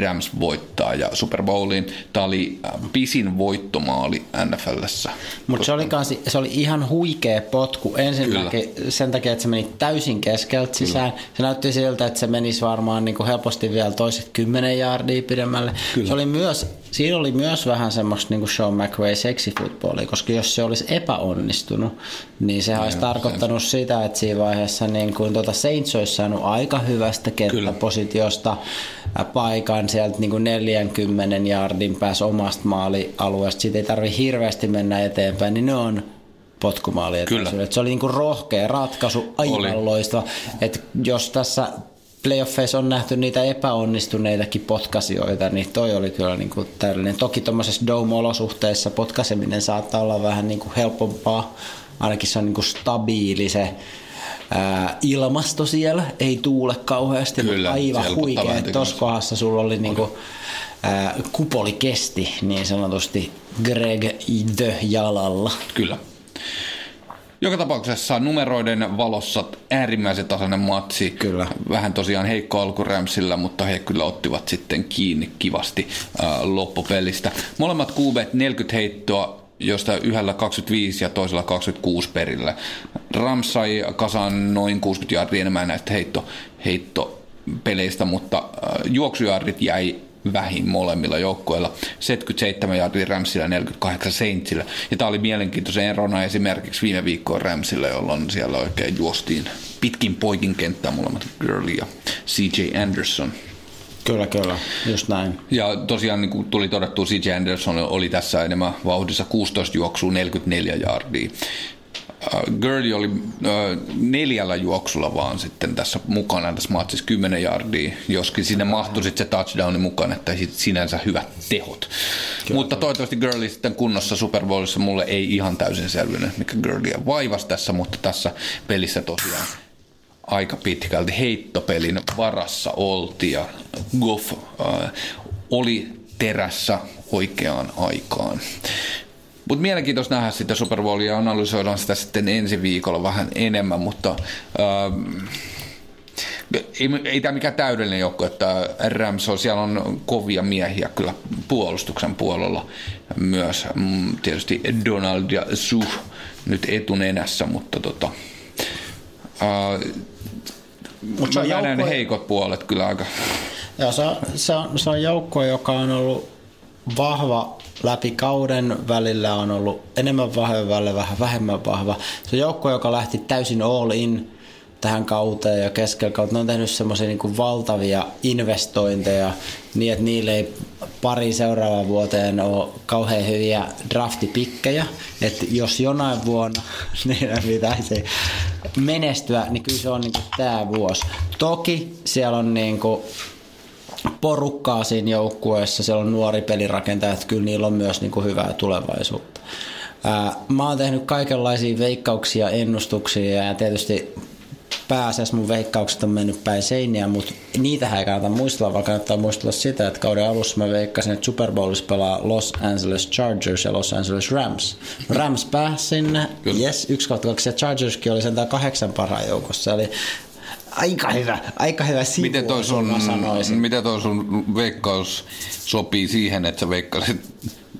Rams voittaa ja Super Bowlin. Tämä oli pisin voittomaali NFLssä. Mutta se, oli se oli ihan huikea potku. Ensinnäkin sen takia, että se meni täysin keskeltä sisään. Se näytti siltä, että se menisi varmaan niinku helposti vielä toiset 10 jardia pidemmälle. Se oli myös, siinä oli myös vähän semmoista niinku Sean McVay seksifootballia, koska jos se olisi epäonnistunut, niin se olisi tarkoittanut sitä, että siinä vaiheessa niin kuin tuota Saints olisi saanut aika hyvästä kenttäpositiosta paikan sieltä niin kuin 40 jardin päässä omasta maalialueesta. Siitä ei tarvi hirveästi mennä eteenpäin, niin ne on potkumaali Kyllä. Se oli niin kuin rohkea ratkaisu, aivan Oli. loistava. Et jos tässä playoffeissa on nähty niitä epäonnistuneitakin potkasioita, niin toi oli kyllä niin kuin täydellinen. Toki tuommoisessa dome-olosuhteissa potkaseminen saattaa olla vähän niin kuin helpompaa, ainakin se on niin kuin stabiili se ää, ilmasto siellä, ei tuule kauheasti, Kyllä, mutta aivan huikea. Tuossa kohdassa sulla oli niin kuin, ää, kupoli kesti niin sanotusti Greg the jalalla. Kyllä. Joka tapauksessa numeroiden valossa äärimmäisen tasainen matsi. Kyllä. Vähän tosiaan heikko alku Ramsillä, mutta he kyllä ottivat sitten kiinni kivasti äh, loppupelistä. Molemmat QB 40 heittoa, josta yhdellä 25 ja toisella 26 perillä. Rams sai kasaan noin 60 jardia enemmän näistä heitto, heittopeleistä, mutta äh, juoksujardit jäi vähin molemmilla joukkueilla. 77 jardia Ramsilla ja 48 Saintsillä. Ja tämä oli mielenkiintoisen erona esimerkiksi viime viikkoon Ramsilla, jolloin siellä oikein juostiin pitkin poikin kenttää molemmat Gurley ja CJ Anderson. Kyllä, kyllä, just näin. Ja tosiaan niin kuin tuli todettu, CJ Anderson oli tässä enemmän vauhdissa 16 juoksua 44 jardia. Äh, Gurley oli äh, neljällä juoksulla vaan sitten tässä mukana tässä matsissa 10 jardia, joskin sinne mahtui sitten se touchdowni mukaan, että sinänsä hyvät tehot. Mutta toivottavasti Gurley sitten kunnossa Super Bowlissa mulle ei ihan täysin selvinnyt, mikä Gurleyä vaivas tässä, mutta tässä pelissä tosiaan aika pitkälti heittopelin varassa oltiin ja Goff äh, oli terässä oikeaan aikaan. Mutta mielenkiintoista nähdä sitä Super Bowlia ja analysoidaan sitä sitten ensi viikolla vähän enemmän, mutta ähm, ei, ei tämä mikään täydellinen joukko, että Rams on, siellä on kovia miehiä kyllä puolustuksen puolella myös. Mm, Tietysti Donald ja Suh nyt etunenässä, mutta tota, äh, Mut se on mä näen joukkue- heikot puolet kyllä aika. Joo, se on, se on, se on joukkue, joka on ollut vahva läpi kauden välillä on ollut enemmän vahva välillä, vähän vähemmän vahva. Se on joukkue, joka lähti täysin all in tähän kauteen ja keskellä kautta. Ne on tehnyt semmoisia niin valtavia investointeja niin, että niille ei pari seuraavaan vuoteen ole kauhean hyviä draftipikkejä. Että jos jonain vuonna niiden pitäisi menestyä, niin kyllä se on niin tämä vuosi. Toki siellä on niin kuin porukkaa siinä joukkueessa, siellä on nuori pelirakentaja, että kyllä niillä on myös niin kuin hyvää tulevaisuutta. Ää, mä oon tehnyt kaikenlaisia veikkauksia, ennustuksia ja tietysti pääasiassa mun veikkaukset on mennyt päin seiniä, mutta niitä ei kannata muistella, vaan kannattaa muistella sitä, että kauden alussa mä veikkasin, että Super Bowlissa pelaa Los Angeles Chargers ja Los Angeles Rams. Rams pääsi sinne, Kyllä. yes, 1 2 ja Chargerskin oli sentään kahdeksan parhaan joukossa, eli Aika hyvä, aika hyvä sivu, Miten toi sun, mä sanoisin. miten toi sun veikkaus sopii siihen, että sä veikkasit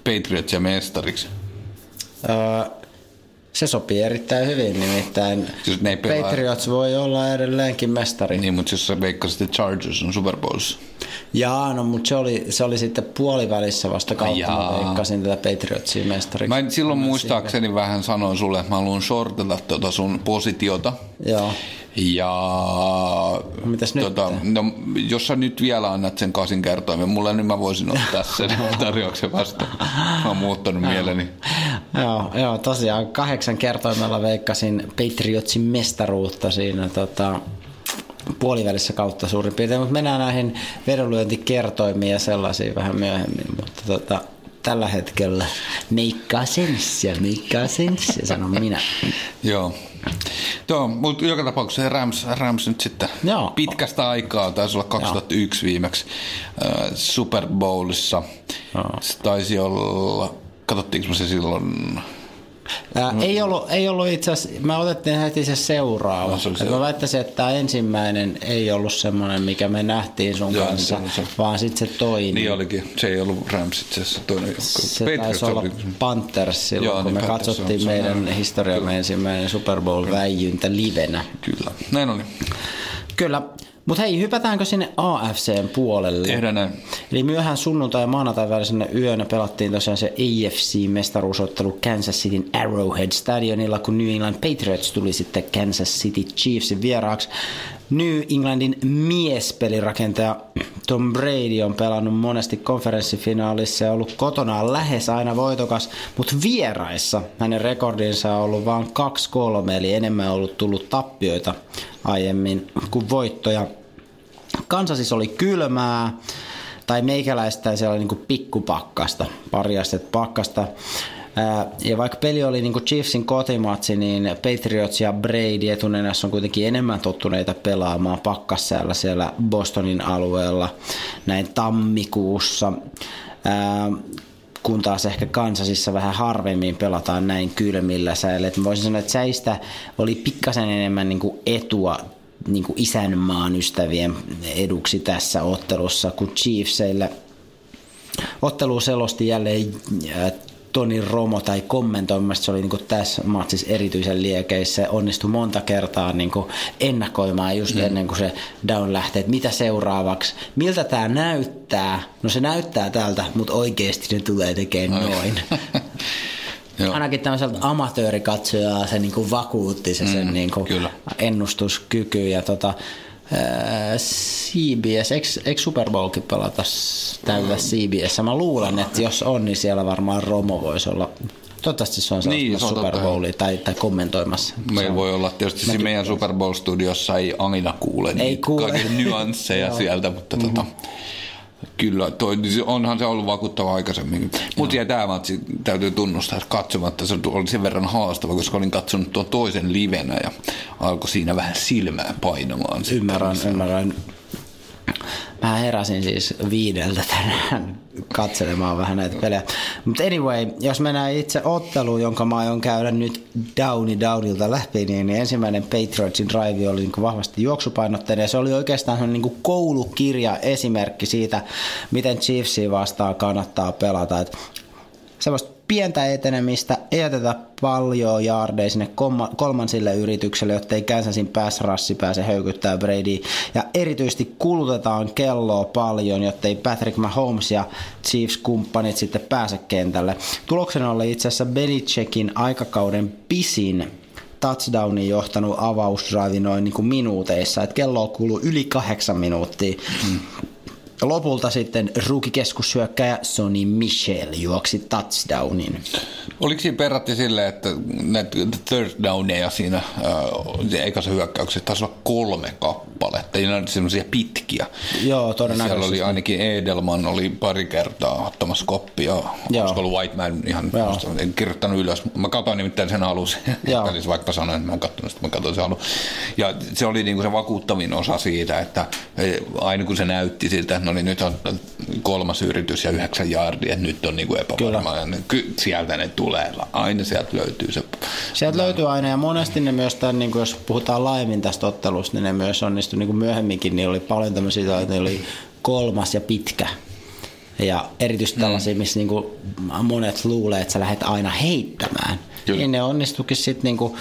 Patriots ja mestariksi? Öö, se sopii erittäin hyvin, nimittäin Siis ne pelaa- Patriots voi olla edelleenkin mestari. Niin, mutta jos sä veikkasit, että Chargers on Super Bowlissa. Jaa, no mutta se oli, se oli sitten puolivälissä vasta kautta, Jaa. mä veikkasin tätä Patriotsia mestariksi. Mä silloin muistaakseni vähän sanoin sulle, että mä haluan shortata tuota sun positiota. Joo. Ja mitäs nyt tota, no, jos sä nyt vielä annat sen kasin kertoimen mulle, niin mä voisin ottaa sen tarjouksen vastaan. Mä oon muuttanut mieleni. Joo, joo, tosiaan kahdeksan kertoimella veikkasin Patriotsin mestaruutta siinä tota, puolivälissä kautta suurin piirtein, mutta mennään näihin vedonlyöntikertoimiin ja sellaisiin vähän myöhemmin, mutta tota, tällä hetkellä meikkaa senssiä, meikkaa senssiä, sanon minä. Joo. Joo, mutta joka tapauksessa Rams, Rams nyt sitten Joo. pitkästä aikaa, taisi olla 2001 viimeksi äh, Super Bowlissa. Se taisi olla, katsottiinko se silloin, Ää, ei, ollut, ei ollut itse asiassa, me otettiin heti se seuraava. No, se se- mä väittäisin, että tämä ensimmäinen ei ollut semmoinen, mikä me nähtiin sun Joo, kanssa, se on se. vaan sitten se toinen. niin olikin, se ei ollut Rams itse asiassa, toinen Se Patriots taisi olla oli- Panthers silloin, Joo, kun niin me Panthers, katsottiin on- on meidän näin. historiamme ensimmäinen Super Bowl-väijyntä livenä. Kyllä, näin oli. Kyllä. Mutta hei, hypätäänkö sinne AFCn puolelle? Tehdään näin. Eli myöhään sunnuntai- ja maanantai välisenä yönä pelattiin tosiaan se AFC-mestaruusottelu Kansas Cityn Arrowhead Stadionilla, kun New England Patriots tuli sitten Kansas City Chiefsin vieraaksi. New Englandin miespelirakentaja Tom Brady on pelannut monesti konferenssifinaalissa ja ollut kotonaan lähes aina voitokas, mutta vieraissa hänen rekordinsa on ollut vain 2-3, eli enemmän on ollut tullut tappioita aiemmin kuin voittoja. Kansasissa oli kylmää, tai meikäläistä siellä oli niinku pikkupakkasta, pari astetta pakkasta. Ja vaikka peli oli niinku Chiefsin kotimatsi, niin Patriots ja Brady etunenässä on kuitenkin enemmän tottuneita pelaamaan pakkassäällä siellä Bostonin alueella näin tammikuussa. Kun taas ehkä Kansasissa vähän harvemmin pelataan näin kylmillä säillä. Et voisin sanoa, että säistä oli pikkasen enemmän niinku etua niin kuin isänmaan ystävien eduksi tässä ottelussa, kun Chiefseille ottelu selosti jälleen äh, Toni Romo tai kommentoimasta se oli niin tässä matsissa erityisen liekeissä onnistui monta kertaa niin ennakoimaan just mm. ennen kuin se down lähtee, että mitä seuraavaksi, miltä tämä näyttää, no se näyttää tältä, mutta oikeasti ne tulee tekemään noin. Joo. Ainakin tämmöiseltä amatöörikatsojalta se niinku vakuutti se sen Mm, niinku kyllä. ennustuskyky. Ja tota, CBS, eikö, eikö Super Bowlkin pelata tällä CBS? Mä luulen, että jos on, niin siellä varmaan Romo voisi olla. Toivottavasti se on Niin, niin, se on Super. Bowlia tai, tai kommentoimassa. Meillä on- voi olla tietysti siinä meidän Super Bowl-studiossa ei aina kuule Ei niitä kuule. kaikkia nyansseja sieltä, mutta tota, kyllä, toi, onhan se ollut vakuuttava aikaisemmin. Mutta ja tämä matsi täytyy tunnustaa, että katsomatta se oli sen verran haastava, koska olin katsonut tuon toisen livenä ja alkoi siinä vähän silmää painamaan. sitten. Ymmärrän, ymmärrän. Mä heräsin siis viideltä tänään katselemaan vähän näitä pelejä. Mutta anyway, jos mennään itse otteluun, jonka mä aion käydä nyt downi downilta läpi, niin, niin ensimmäinen Patriotsin drive oli niin vahvasti juoksupainotteinen. Se oli oikeastaan niin koulukirja esimerkki siitä, miten Chiefsia vastaan kannattaa pelata. Et semmoista pientä etenemistä, ei jätetä paljon jaardeja sinne kolmansille yritykselle, jotta ei Kansasin pääsrassi pääse höykyttää Brady. Ja erityisesti kulutetaan kelloa paljon, jotta ei Patrick Mahomes ja Chiefs-kumppanit sitten pääse kentälle. Tuloksena oli itse asiassa Belichickin aikakauden pisin touchdownin johtanut avausdrive noin niin kuin minuuteissa, että kello on yli kahdeksan minuuttia. Mm. Lopulta sitten ruukikeskushyökkäjä Sonny Michel juoksi touchdownin. Oliko siinä perätti silleen, että näitä third downeja siinä äh, ekassa hyökkäyksessä taisi olla kolme kappaletta, ja ne oli semmoisia pitkiä. Joo, Siellä todennäköisesti. oli ainakin Edelman oli pari kertaa ottamassa koppia. Joo. Olisiko ollut Whiteman ihan, Joo. musta, en kirjoittanut ylös. Mä katsoin nimittäin sen. Joo. Välissä vaikka sanoin, että mä en katsonut sitä, mä katsoin sen alun. Ja se oli niinku se vakuuttavin osa siitä, että eh, aina kun se näytti siltä, no niin nyt on kolmas yritys ja yhdeksän jaardia, että nyt on niinku epävarma. Ja ne- ky- sieltä ne tulee. Aina sieltä löytyy se. Sieltä löytyy aina ja monesti ne myös, tämän, niin kuin jos puhutaan laajemmin tästä ottelusta, niin ne myös onnistui niin kuin myöhemminkin, niin oli paljon tämmöisiä, että ne oli kolmas ja pitkä. Ja erityisesti tällaisia, mm. missä niin kuin monet luulee, että sä lähdet aina heittämään. Kyllä. Niin ne onnistukin sitten niin kuin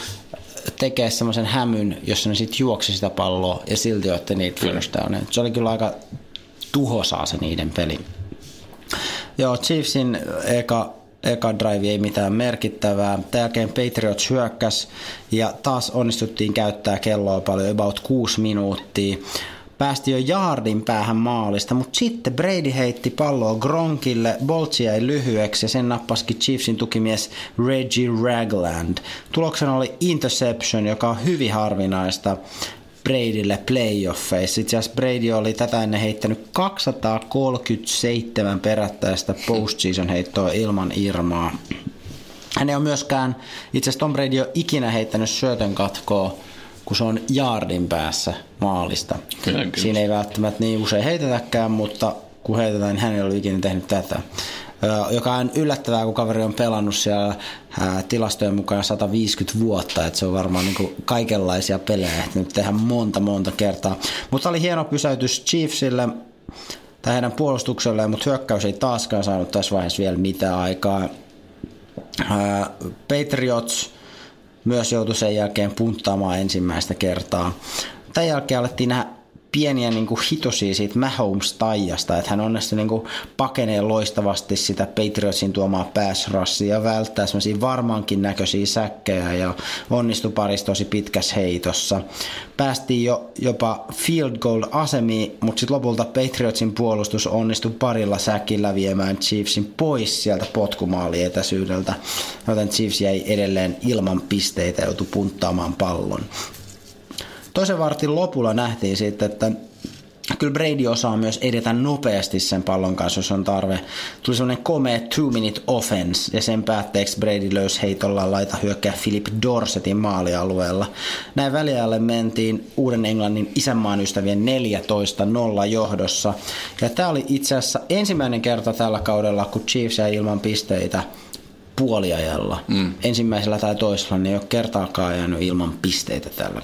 tekee semmoisen hämyn, jossa ne sitten juoksi sitä palloa ja silti otti niitä first Se oli kyllä aika tuhosaa se niiden peli. Joo, Chiefsin eka, eka drive ei mitään merkittävää. Tämän jälkeen Patriots hyökkäs ja taas onnistuttiin käyttää kelloa paljon, about 6 minuuttia päästi jo jaardin päähän maalista, mutta sitten Brady heitti palloa Gronkille, Boltsi jäi lyhyeksi ja sen nappasikin Chiefsin tukimies Reggie Ragland. Tuloksena oli interception, joka on hyvin harvinaista Bradylle playoffeissa. Itse asiassa Brady oli tätä ennen heittänyt 237 perättäistä postseason heittoa ilman Irmaa. Hän ei ole myöskään, itse asiassa Tom Brady on ikinä heittänyt syötön katkoa kun se on jaardin päässä maalista. Kyllä, kyllä. Siinä ei välttämättä niin usein heitetäkään, mutta kun heitetään, niin hän ei ole ikinä tehnyt tätä. Joka on yllättävää, kun kaveri on pelannut siellä tilastojen mukaan 150 vuotta, että se on varmaan niin kaikenlaisia pelejä nyt tehdä monta monta kertaa. Mutta oli hieno pysäytys Chiefsille tai heidän puolustukselleen, mutta hyökkäys ei taaskaan saanut tässä vaiheessa vielä mitään aikaa. Patriots myös joutui sen jälkeen punttaamaan ensimmäistä kertaa. Tämän jälkeen alettiin nähdä pieniä niin kuin hitosia siitä Mahomes-taijasta, että hän onnistui niin pakenee loistavasti sitä Patriotsin tuomaa pass ja välttää semmoisia varmaankin näköisiä säkkejä ja onnistui parissa tosi pitkässä heitossa. Päästiin jo jopa field goal asemiin, mutta sitten lopulta Patriotsin puolustus onnistui parilla säkillä viemään Chiefsin pois sieltä potkumaali etäisyydeltä, joten Chiefs jäi edelleen ilman pisteitä ja joutui punttaamaan pallon. Toisen vartin lopulla nähtiin sitten, että kyllä Brady osaa myös edetä nopeasti sen pallon kanssa, jos on tarve. Tuli semmoinen komea two-minute offense, ja sen päätteeksi Brady löysi heitolla laita hyökkää Philip Dorsetin maalialueella. Näin väliajalle mentiin Uuden Englannin isänmaan ystävien 14-0 johdossa. Ja tämä oli itse asiassa ensimmäinen kerta tällä kaudella, kun Chiefs jäi ilman pisteitä puoliajalla. Mm. Ensimmäisellä tai toisella ne ei ole kertaakaan jäänyt ilman pisteitä tällä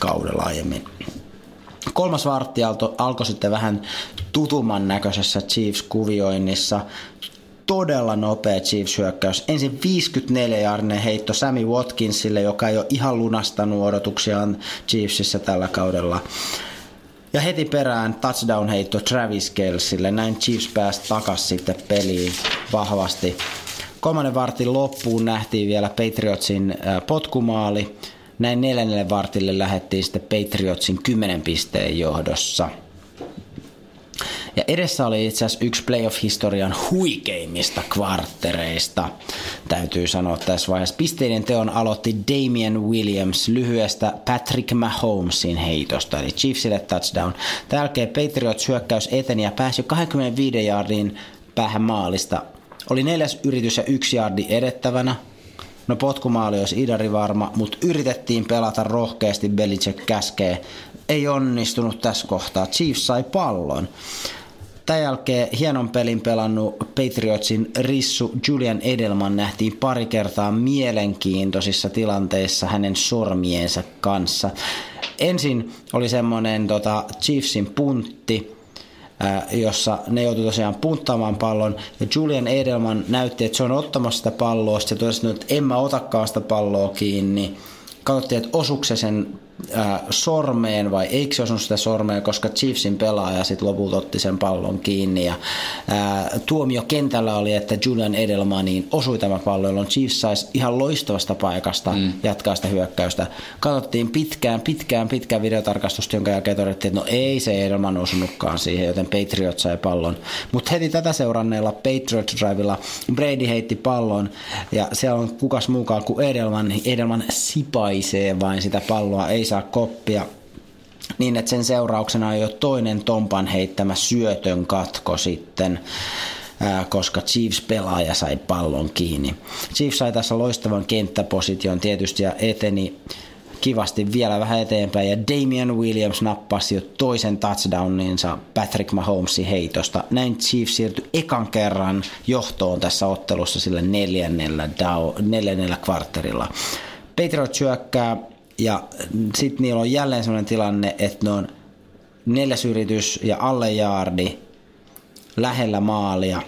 kaudella aiemmin. Kolmas vartti alkoi sitten vähän tutumman näköisessä Chiefs-kuvioinnissa. Todella nopea Chiefs-hyökkäys. Ensin 54 jarnen heitto Sammy Watkinsille, joka ei ole ihan lunastanut odotuksiaan Chiefsissä tällä kaudella. Ja heti perään touchdown-heitto Travis Kelsille. Näin Chiefs pääsi takas sitten peliin vahvasti. Kolmannen vartin loppuun nähtiin vielä Patriotsin potkumaali näin neljännelle vartille lähettiin sitten Patriotsin 10 pisteen johdossa. Ja edessä oli itse asiassa yksi playoff-historian huikeimmista kvarttereista, täytyy sanoa tässä vaiheessa. Pisteiden teon aloitti Damian Williams lyhyestä Patrick Mahomesin heitosta, eli Chiefsille touchdown. Tämän jälkeen Patriots hyökkäys eteni ja pääsi 25 jardin päähän maalista. Oli neljäs yritys ja yksi jardi edettävänä, No potkumaali olisi idari varma, mutta yritettiin pelata rohkeasti, Belichick käskee. Ei onnistunut tässä kohtaa, Chiefs sai pallon. Tämän jälkeen hienon pelin pelannut Patriotsin rissu Julian Edelman nähtiin pari kertaa mielenkiintoisissa tilanteissa hänen sormiensa kanssa. Ensin oli semmoinen tota, Chiefsin puntti, jossa ne joutui tosiaan punttaamaan pallon, ja Julian Edelman näytti, että se on ottamassa sitä palloa, se totesi, että en mä otakaan sitä palloa kiinni. Katsottiin, että osuuko se sen äh, sormeen vai eikö se osunut sitä sormeen, koska Chiefsin pelaaja sitten lopulta otti sen pallon kiinni. Ja, äh, tuomio kentällä oli, että Julian Edelmaniin osui tämä pallo, jolloin Chiefs saisi ihan loistavasta paikasta mm. jatkaa sitä hyökkäystä. Katsottiin pitkään, pitkään, pitkään videotarkastusta, jonka jälkeen todettiin, että no ei se Edelman osunutkaan siihen, joten Patriot sai pallon. Mutta heti tätä seuranneella Patriot Drivella Brady heitti pallon ja siellä on kukas muukaan kuin Edelman. Edelman sipaisee vain sitä palloa, ei saa koppia niin, että sen seurauksena on jo toinen Tompan heittämä syötön katko sitten koska Chiefs-pelaaja sai pallon kiinni. Chiefs sai tässä loistavan kenttäposition tietysti ja eteni kivasti vielä vähän eteenpäin ja Damian Williams nappasi jo toisen touchdowninsa Patrick Mahomesin heitosta. Näin Chiefs siirtyi ekan kerran johtoon tässä ottelussa sillä neljännellä, down, neljännellä kvartterilla. Patriot syökkää ja sitten niillä on jälleen sellainen tilanne, että ne on neljäs yritys ja alle jaardi lähellä maalia.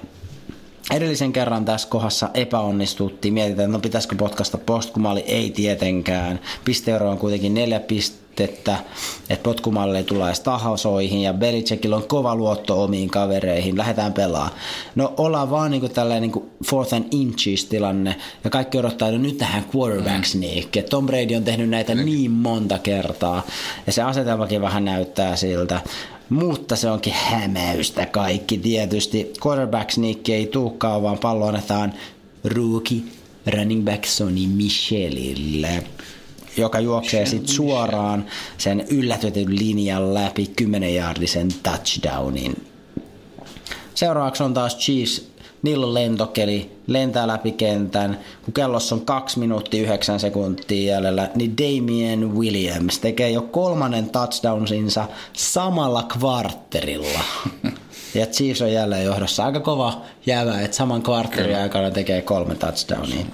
Edellisen kerran tässä kohdassa epäonnistuttiin. Mietitään, että no pitäisikö potkasta postkumaali? Ei tietenkään. Pisteero on kuitenkin neljä pistettä, että potkumalle ei tule edes tahosoihin ja Belichickillä on kova luotto omiin kavereihin. Lähdetään pelaa. No ollaan vaan niinku tällainen niinku fourth and inches tilanne ja kaikki odottaa, että no nyt tähän quarterback sneak. Tom Brady on tehnyt näitä niin monta kertaa ja se asetelmakin vähän näyttää siltä mutta se onkin hämäystä kaikki tietysti. Quarterback sneak ei tuukaan, vaan pallo annetaan rookie running back Sonny Michelille joka juoksee sitten suoraan sen yllätetyn linjan läpi 10 jaardisen touchdownin. Seuraavaksi on taas Chiefs niillä on lentokeli, lentää läpi kentän. Kun kellossa on 2 minuuttia 9 sekuntia jäljellä, niin Damien Williams tekee jo kolmannen touchdownsinsa samalla kvartterilla. Ja Chiefs on jälleen johdossa. Aika kova jävä, että saman kvartterin aikana tekee kolme touchdownia.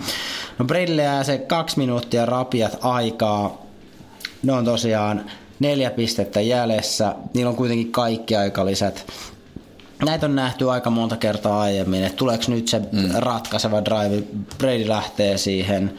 No Bradley jää se kaksi minuuttia rapiat aikaa. Ne on tosiaan neljä pistettä jäljessä. Niillä on kuitenkin kaikki aikalisät näitä on nähty aika monta kertaa aiemmin, että tuleeko nyt se mm. ratkaiseva drive, Brady lähtee siihen,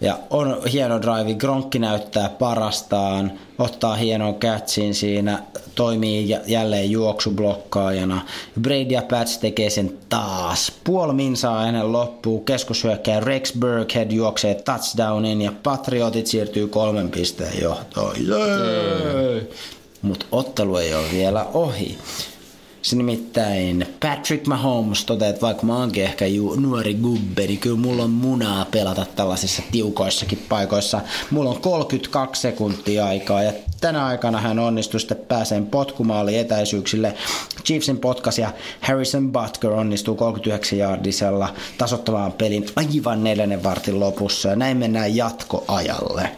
ja on hieno drive, Gronkki näyttää parastaan, ottaa hienon catchin siinä, toimii jälleen juoksublokkaajana. Brady ja Pats tekee sen taas. Puoli minsaa ennen loppuu, keskushyökkäjä Rex Burkhead juoksee touchdownin ja Patriotit siirtyy kolmen pisteen johtoon. Mutta ottelu ei ole vielä ohi. Se nimittäin Patrick Mahomes toteaa, että vaikka mä oonkin ehkä ju- nuori gubbe, niin kyllä mulla on munaa pelata tällaisissa tiukoissakin paikoissa. Mulla on 32 sekuntia aikaa ja tänä aikana hän onnistui sitten pääseen potkumaali etäisyyksille. Chiefsin potkas ja Harrison Butker onnistuu 39 jardisella tasottamaan pelin aivan neljännen vartin lopussa ja näin mennään jatkoajalle.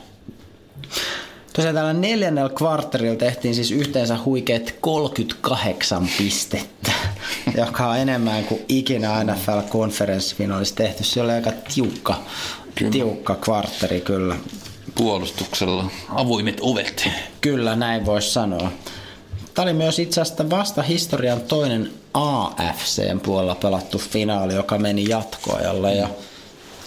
Tosiaan tällä neljännellä kvartterilla tehtiin siis yhteensä huikeet 38 pistettä, joka on enemmän kuin ikinä NFL-konferenssifinaalissa tehty. Se oli aika tiukka, kyllä. tiukka kvartteri kyllä. Puolustuksella avoimet ovet. Kyllä, näin voisi sanoa. Tämä oli myös itse asiassa vasta historian toinen AFCn puolella pelattu finaali, joka meni jatkoajalle. Ja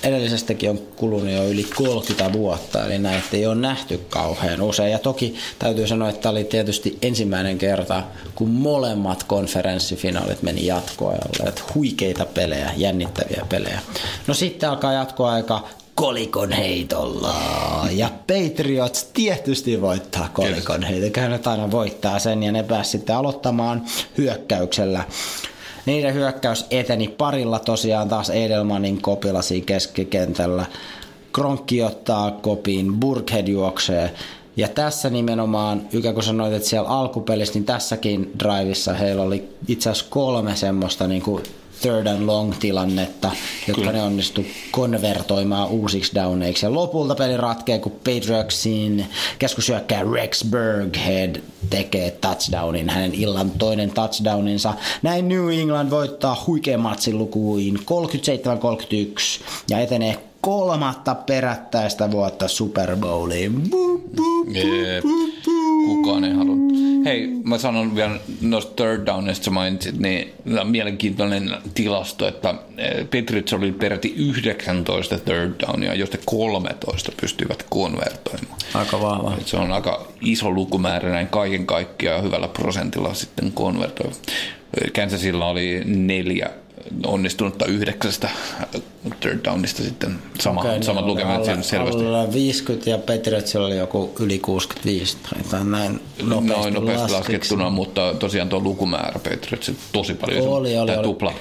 edellisestäkin on kulunut jo yli 30 vuotta, eli näitä ei ole nähty kauhean usein. Ja toki täytyy sanoa, että tämä oli tietysti ensimmäinen kerta, kun molemmat konferenssifinaalit meni jatkoajalle. Että huikeita pelejä, jännittäviä pelejä. No sitten alkaa jatkoaika kolikon heitolla. Ja Patriots tietysti voittaa kolikon heitolla. Ne aina voittaa sen ja ne pääsivät sitten aloittamaan hyökkäyksellä. Niiden hyökkäys eteni parilla tosiaan taas Edelmanin kopilla siinä keskikentällä. Kronkki ottaa kopiin, Burkhead juoksee. Ja tässä nimenomaan, Ykä kun sanoit, että siellä alkupelissä, niin tässäkin drivissa heillä oli itse asiassa kolme semmoista niin kuin third and long tilannetta, jotka Kyllä. ne onnistu konvertoimaan uusiksi downeiksi. Ja lopulta peli ratkee, kun Patriotsin keskusyökkää Rex Berghead tekee touchdownin, hänen illan toinen touchdowninsa. Näin New England voittaa huikean matsin lukuin 37-31 ja etenee kolmatta perättäistä vuotta Super Bowliin. Buh, buh, buh, buh, buh kukaan ei halunnut. Hei, mä sanon vielä noista third downista mainitsit, niin on mielenkiintoinen tilasto, että eh, Patriots oli peräti 19 third downia, joista 13 pystyivät konvertoimaan. Aika vahva. Se on aika iso lukumäärä näin kaiken kaikkiaan hyvällä prosentilla sitten konvertoi. Kansasilla oli neljä onnistunutta yhdeksästä third downista sitten sama, okay, niin samat lukemat alle, selvästi. Alle 50 ja Patriotsilla oli joku yli 65 tai näin nopeasti, Noin nopeasti laskettuna, mutta tosiaan tuo lukumäärä Patriots tosi paljon oli, oli, oli. tupla.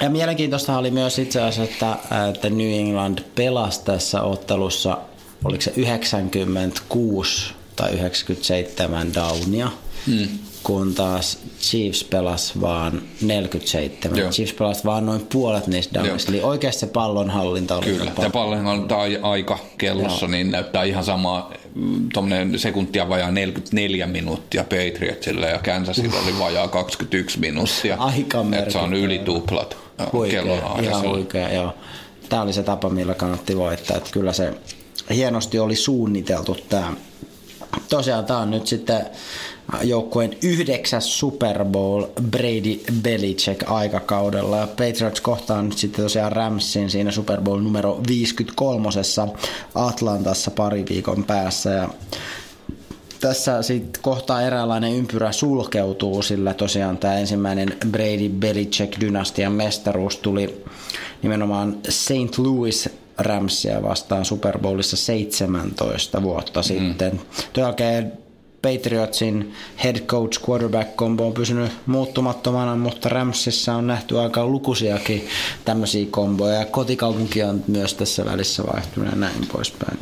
Ja mielenkiintoista oli myös itse asiassa, että, että New England pelasi tässä ottelussa, oliko se 96 tai 97 downia. Hmm kun taas Chiefs pelasi vaan 47. Joo. Chiefs pelasi vaan noin puolet niistä downista, eli oikeasti se pallonhallinta oli Kyllä, tämä pallonhallinta aika kellossa niin näyttää ihan samaa, mm, tuommoinen sekuntia vajaa 44 minuuttia Patriotsilla ja Kansasilla oli vajaa 21 minuuttia. Aika Että se on yli tuplat Huikea, ihan huikea, joo. Tämä oli se tapa, millä kannatti voittaa. Että kyllä se hienosti oli suunniteltu tämä. Tosiaan tämä on nyt sitten joukkueen yhdeksäs Super Bowl Brady Belichick aikakaudella. Ja Patriots kohtaa nyt sitten tosiaan Ramsin siinä Super Bowl numero 53 Atlantassa pari viikon päässä. Ja tässä sitten kohtaa eräänlainen ympyrä sulkeutuu, sillä tosiaan tämä ensimmäinen Brady Belichick dynastian mestaruus tuli nimenomaan St. Louis Ramsia vastaan Super Bowlissa 17 vuotta mm. sitten. Tuon jälkeen Patriotsin head coach quarterback combo on pysynyt muuttumattomana, mutta Ramsissa on nähty aika lukuisiakin tämmöisiä komboja ja kotikaupunki on myös tässä välissä vaihtunut ja näin poispäin.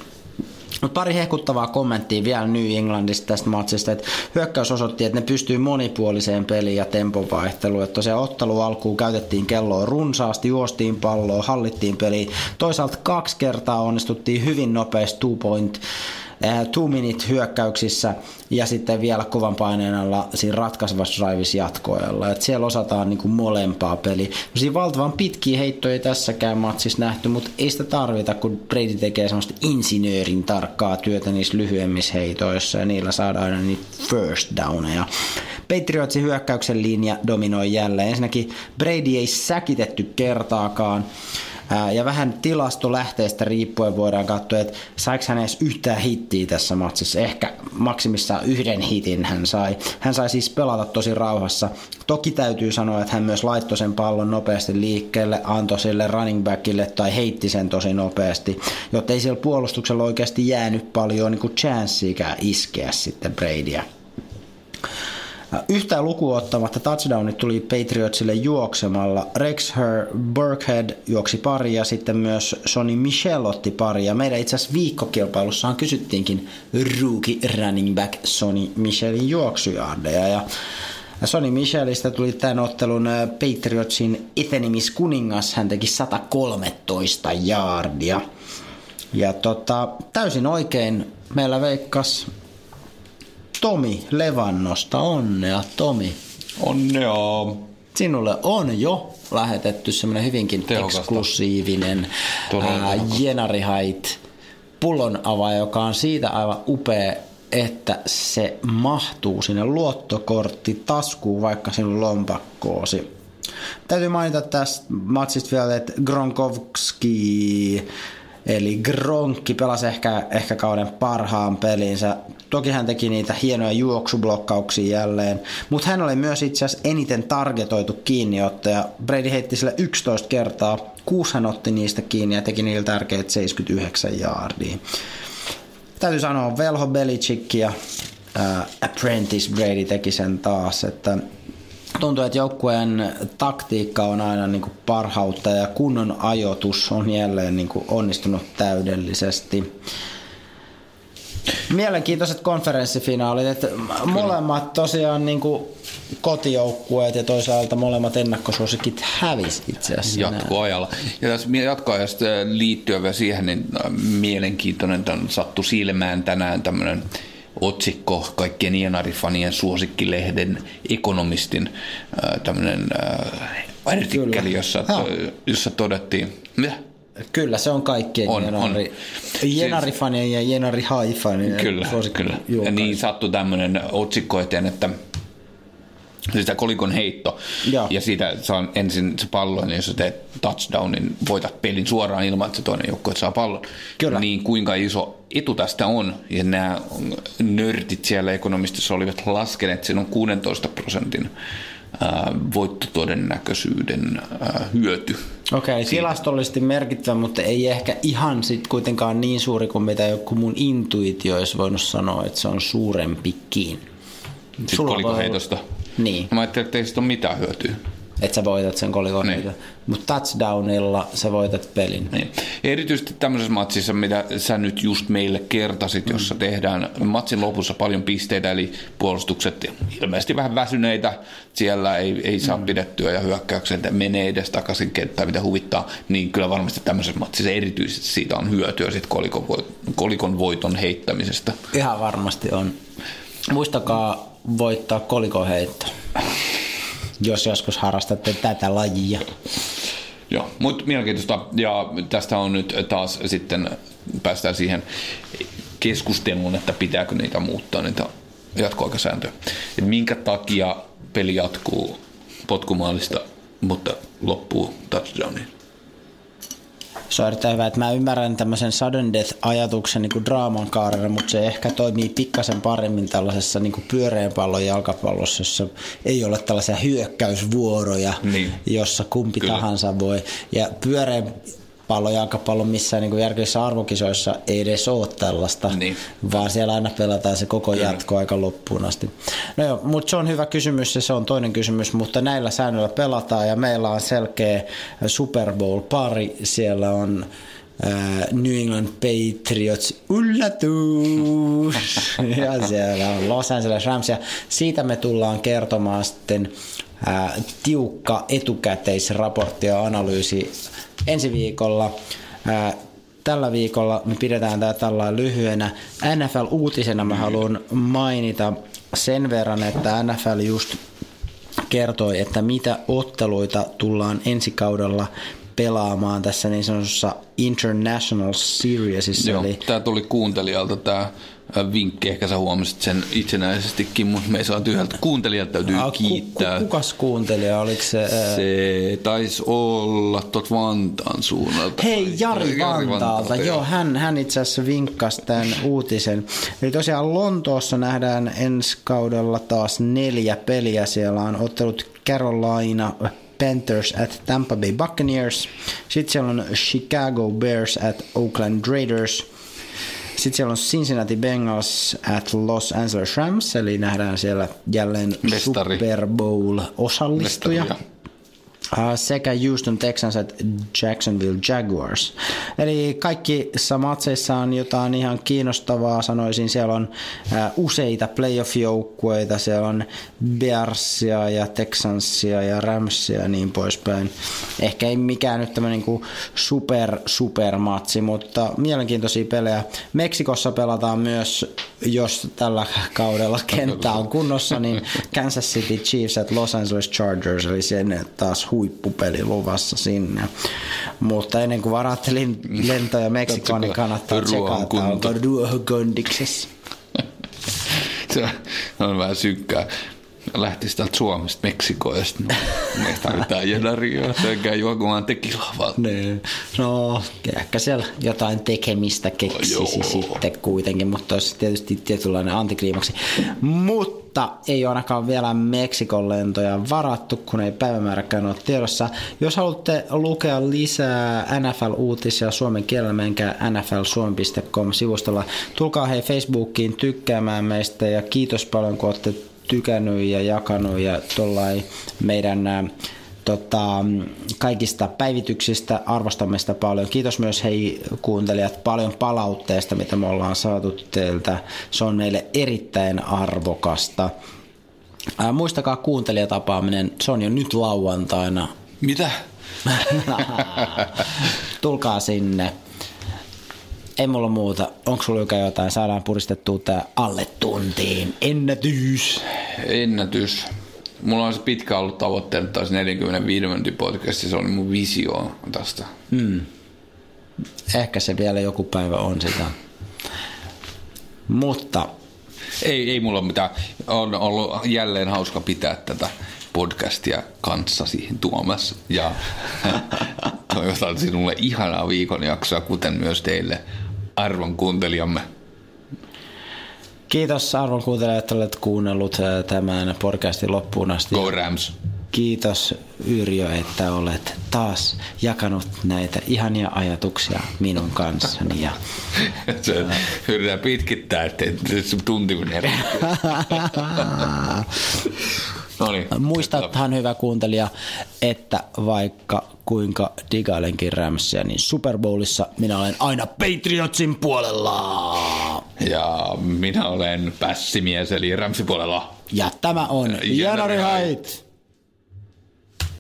Mutta pari hehkuttavaa kommenttia vielä New Englandista tästä matsista, että hyökkäys osoitti, että ne pystyy monipuoliseen peliin ja tempovaihteluun. Että tosiaan ottelu alkuun käytettiin kelloa runsaasti, juostiin palloa, hallittiin peliä. Toisaalta kaksi kertaa onnistuttiin hyvin nopeasti two point two minute hyökkäyksissä ja sitten vielä kovan paineen alla siinä ratkaisevassa driveissa jatkoajalla. Et siellä osataan niinku molempaa peliä. No siinä valtavan pitkiä heittoja ei tässäkään matsissa nähty, mutta ei sitä tarvita, kun Brady tekee semmoista insinöörin tarkkaa työtä niissä lyhyemmissä heitoissa ja niillä saadaan aina niitä first downeja. Patriotsin hyökkäyksen linja dominoi jälleen. Ensinnäkin Brady ei säkitetty kertaakaan. Ja vähän tilastolähteestä riippuen voidaan katsoa, että saiko hän edes yhtään hittiä tässä matsissa. Ehkä maksimissaan yhden hitin hän sai. Hän sai siis pelata tosi rauhassa. Toki täytyy sanoa, että hän myös laittoi sen pallon nopeasti liikkeelle, antoi sille running backille tai heitti sen tosi nopeasti, jotta ei siellä puolustuksella oikeasti jäänyt paljon niin chanssiikään iskeä sitten Bradyä. Yhtään lukuun ottamatta touchdownit tuli Patriotsille juoksemalla. Rex Her Burkhead juoksi pari ja sitten myös Sonny Michel otti pari. Ja meidän itse asiassa viikkokilpailussahan kysyttiinkin rookie running back Sonny Michelin juoksujaardeja. Ja Sonny Michelistä tuli tämän ottelun Patriotsin etenemiskuningas. Hän teki 113 jaardia. Ja tota, täysin oikein meillä veikkas Tomi Levannosta. Onnea, Tomi. Onnea. Sinulle on jo lähetetty semmoinen hyvinkin Tehokasta. eksklusiivinen ää, Jenari Hait pullon ava, joka on siitä aivan upea, että se mahtuu sinne luottokortti taskuun, vaikka sinun lompakkoosi. Täytyy mainita tästä matsista vielä, että Gronkowski Eli Gronkki pelasi ehkä, ehkä kauden parhaan pelinsä. Toki hän teki niitä hienoja juoksublokkauksia jälleen, mutta hän oli myös itse asiassa eniten targetoitu kiinniottaja. Brady heitti sille 11 kertaa, kuusi hän otti niistä kiinni ja teki niillä tärkeät 79 jaardia. Täytyy sanoa, Velho Belichick ja äh, Apprentice Brady teki sen taas, että tuntuu, että joukkueen taktiikka on aina niin kuin parhautta ja kunnon ajoitus on jälleen niin kuin onnistunut täydellisesti. Mielenkiintoiset konferenssifinaalit, että molemmat tosiaan niin kuin kotijoukkueet ja toisaalta molemmat ennakkosuosikit hävisi itse asiassa. Jatkoajalla. Ja tässä jatkoajasta liittyen vielä siihen, niin mielenkiintoinen sattui silmään tänään tämmöinen otsikko kaikkien Ienari-fanien suosikkilehden ekonomistin äh, tämmöinen äh, artikkeli, jossa, jossa todettiin, mitä? Kyllä, se on kaikkien on, Jenari, on. Jenari-fanien ja Jenari Haifanien Kyllä, kyllä. Ja niin sattui tämmöinen otsikko eteen, että Siis tämä kolikon heitto, ja, ja siitä saa ensin se pallo, niin jos sä teet touchdownin, voitat pelin suoraan ilman, että se toinen joukkue saa pallon. Kyllä. Niin kuinka iso etu tästä on, ja nämä nörtit siellä ekonomistissa olivat laskeneet, että siinä on 16 prosentin voittotodennäköisyyden hyöty. Okei, okay, tilastollisesti merkittävä, mutta ei ehkä ihan sit kuitenkaan niin suuri kuin mitä joku mun intuitio olisi voinut sanoa, että se on suurempikin. Sitten koliko heitosta? Niin. Mä ajattelin, että ei siitä ole mitään hyötyä. Että sä voitat sen kolikon. Niin. Mutta touchdownilla sä voitat pelin. Niin. Erityisesti tämmöisessä matsissa, mitä sä nyt just meille kertasit, jossa tehdään matsin lopussa paljon pisteitä, eli puolustukset ilmeisesti vähän väsyneitä, siellä ei, ei saa mm. pidettyä ja hyökkäykset menee edes takaisin kenttään, mitä huvittaa, niin kyllä varmasti tämmöisessä matsissa erityisesti siitä on hyötyä sit kolikon, kolikon voiton heittämisestä. Ihan varmasti on. Muistakaa voittaa kolikoheitto, jos joskus harrastatte tätä lajia. Joo, mutta mielenkiintoista. Ja tästä on nyt taas sitten päästään siihen keskusteluun, että pitääkö niitä muuttaa, niitä jatkoaikasääntöjä. Et minkä takia peli jatkuu potkumaalista, mutta loppuu touchdowniin. Se on erittäin hyvä, että mä ymmärrän tämmöisen sudden death-ajatuksen niin kuin draaman kaarena, mutta se ehkä toimii pikkasen paremmin tällaisessa niin kuin pyöreän pallon jalkapallossa, jossa ei ole tällaisia hyökkäysvuoroja, Niin. jossa kumpi Kyllä. tahansa voi. Ja pyöreän pallon jalkapallon missään niin kuin järkeissä arvokisoissa ei edes ole tällaista, Niin. vaan siellä aina pelataan se koko jatko aika loppuun asti. No joo, mutta se on hyvä kysymys ja se on toinen kysymys, mutta näillä säännöillä pelataan ja meillä on selkeä Super Bowl-pari. Siellä on New England Patriots yllätys ja siellä on Los Angeles Rams ja siitä me tullaan kertomaan sitten ää, tiukka etukäteisraportti ja analyysi ensi viikolla. Ää, tällä viikolla me pidetään tämä tällä lyhyenä. NFL-uutisena mä haluan mainita sen verran, että NFL just kertoi, että mitä otteluita tullaan ensi kaudella pelaamaan tässä niin sanotussa International Seriesissa. Joo, Eli tämä tuli kuuntelijalta tämä vinkki, ehkä sä huomasit sen itsenäisestikin, mutta me ei saa yhdeltä kuuntelijalta täytyy ku- kiittää. Ku, kukas kuuntelija? Oliko se... ää, Se taisi olla tuot Vantaan suunnalta. Hei, Jari, Vantaalta. Joo, hän, hän itse asiassa vinkkasi tämän uutisen. Eli tosiaan Lontoossa nähdään ensi kaudella taas neljä peliä. Siellä on ottelut Carolina Panthers at Tampa Bay Buccaneers. Sitten siellä on Chicago Bears at Oakland Raiders. Sitten siellä on Cincinnati Bengals at Los Angeles Rams, eli nähdään siellä jälleen Mestari. Super Bowl-osallistuja. Mestaria. Uh, sekä Houston Texans että Jacksonville Jaguars. Eli kaikissa matseissa on jotain ihan kiinnostavaa, sanoisin. Siellä on uh, useita playoff-joukkueita, siellä on Bearsia ja Texansia ja Ramsia ja niin poispäin. Ehkä ei mikään nyt tämmöinen niin super, super matsi, mutta mielenkiintoisia pelejä. Meksikossa pelataan myös, jos tällä kaudella kenttä on kunnossa, niin Kansas City Chiefs at Los Angeles Chargers, eli sen taas huippupeli luvassa sinne. Mutta ennen kuin varaatte lin- lentoja Meksikoon, niin kannattaa tsekata, onko kunto. ruohokondiksessa. Se on vähän synkkää. Lähtisi täältä Suomesta Meksikoon ja sitten me tarvitaan jedaria, sekä juokumaan tekilaa vaan. Niin. No, ehkä siellä jotain tekemistä keksisi Joo. sitten kuitenkin, mutta olisi tietysti tietynlainen antikliimaksi. Mutta ei ole ainakaan vielä Meksikon lentoja varattu, kun ei päivämääräkään ole tiedossa. Jos haluatte lukea lisää NFL-uutisia suomen kielellä, menkää nflsuomi.com-sivustolla. Tulkaa hei Facebookiin tykkäämään meistä ja kiitos paljon, kun olette tykännyt ja jakanut ja tuollain meidän tota, kaikista päivityksistä, arvostamme sitä paljon. Kiitos myös hei kuuntelijat paljon palautteesta, mitä me ollaan saatu teiltä. Se on meille erittäin arvokasta. Ää, muistakaa kuuntelijatapaaminen, se on jo nyt lauantaina. Mitä? Tulkaa sinne. Ei mulla muuta. Onko sulla Jukka jotain? Saadaan puristettua tää alle tuntiin. Ennätys. Ennätys. Mulla on se pitkä ollut tavoitteena taas 45 minuutin podcast, se oli mun visio tästä. Ehkä se vielä joku päivä on sitä. Mutta Ei, ei mulla mitään. On ollut jälleen hauska pitää tätä podcastia kanssasi Tuomas. Ja toivotan sinulle ihanaa viikon jaksoa, kuten myös teille arvon kuuntelijamme. kiitos arvon kuuntelijat, että olet kuunnellut ää, tämän podcastin loppuun asti. Go Rams! Kiitos Yrjö, että olet taas jakanut näitä ihania ajatuksia minun kanssani. Ja Se yritetään pitkittää, se tunti menee. No niin, Muistathan hyvä kuuntelija, että vaikka kuinka digailenkin Ramsia, niin Super Bowlissa minä olen aina Patriotsin puolella. Ja minä olen pässimies, eli Ramsi puolella. Ja tämä on Janari. Hait.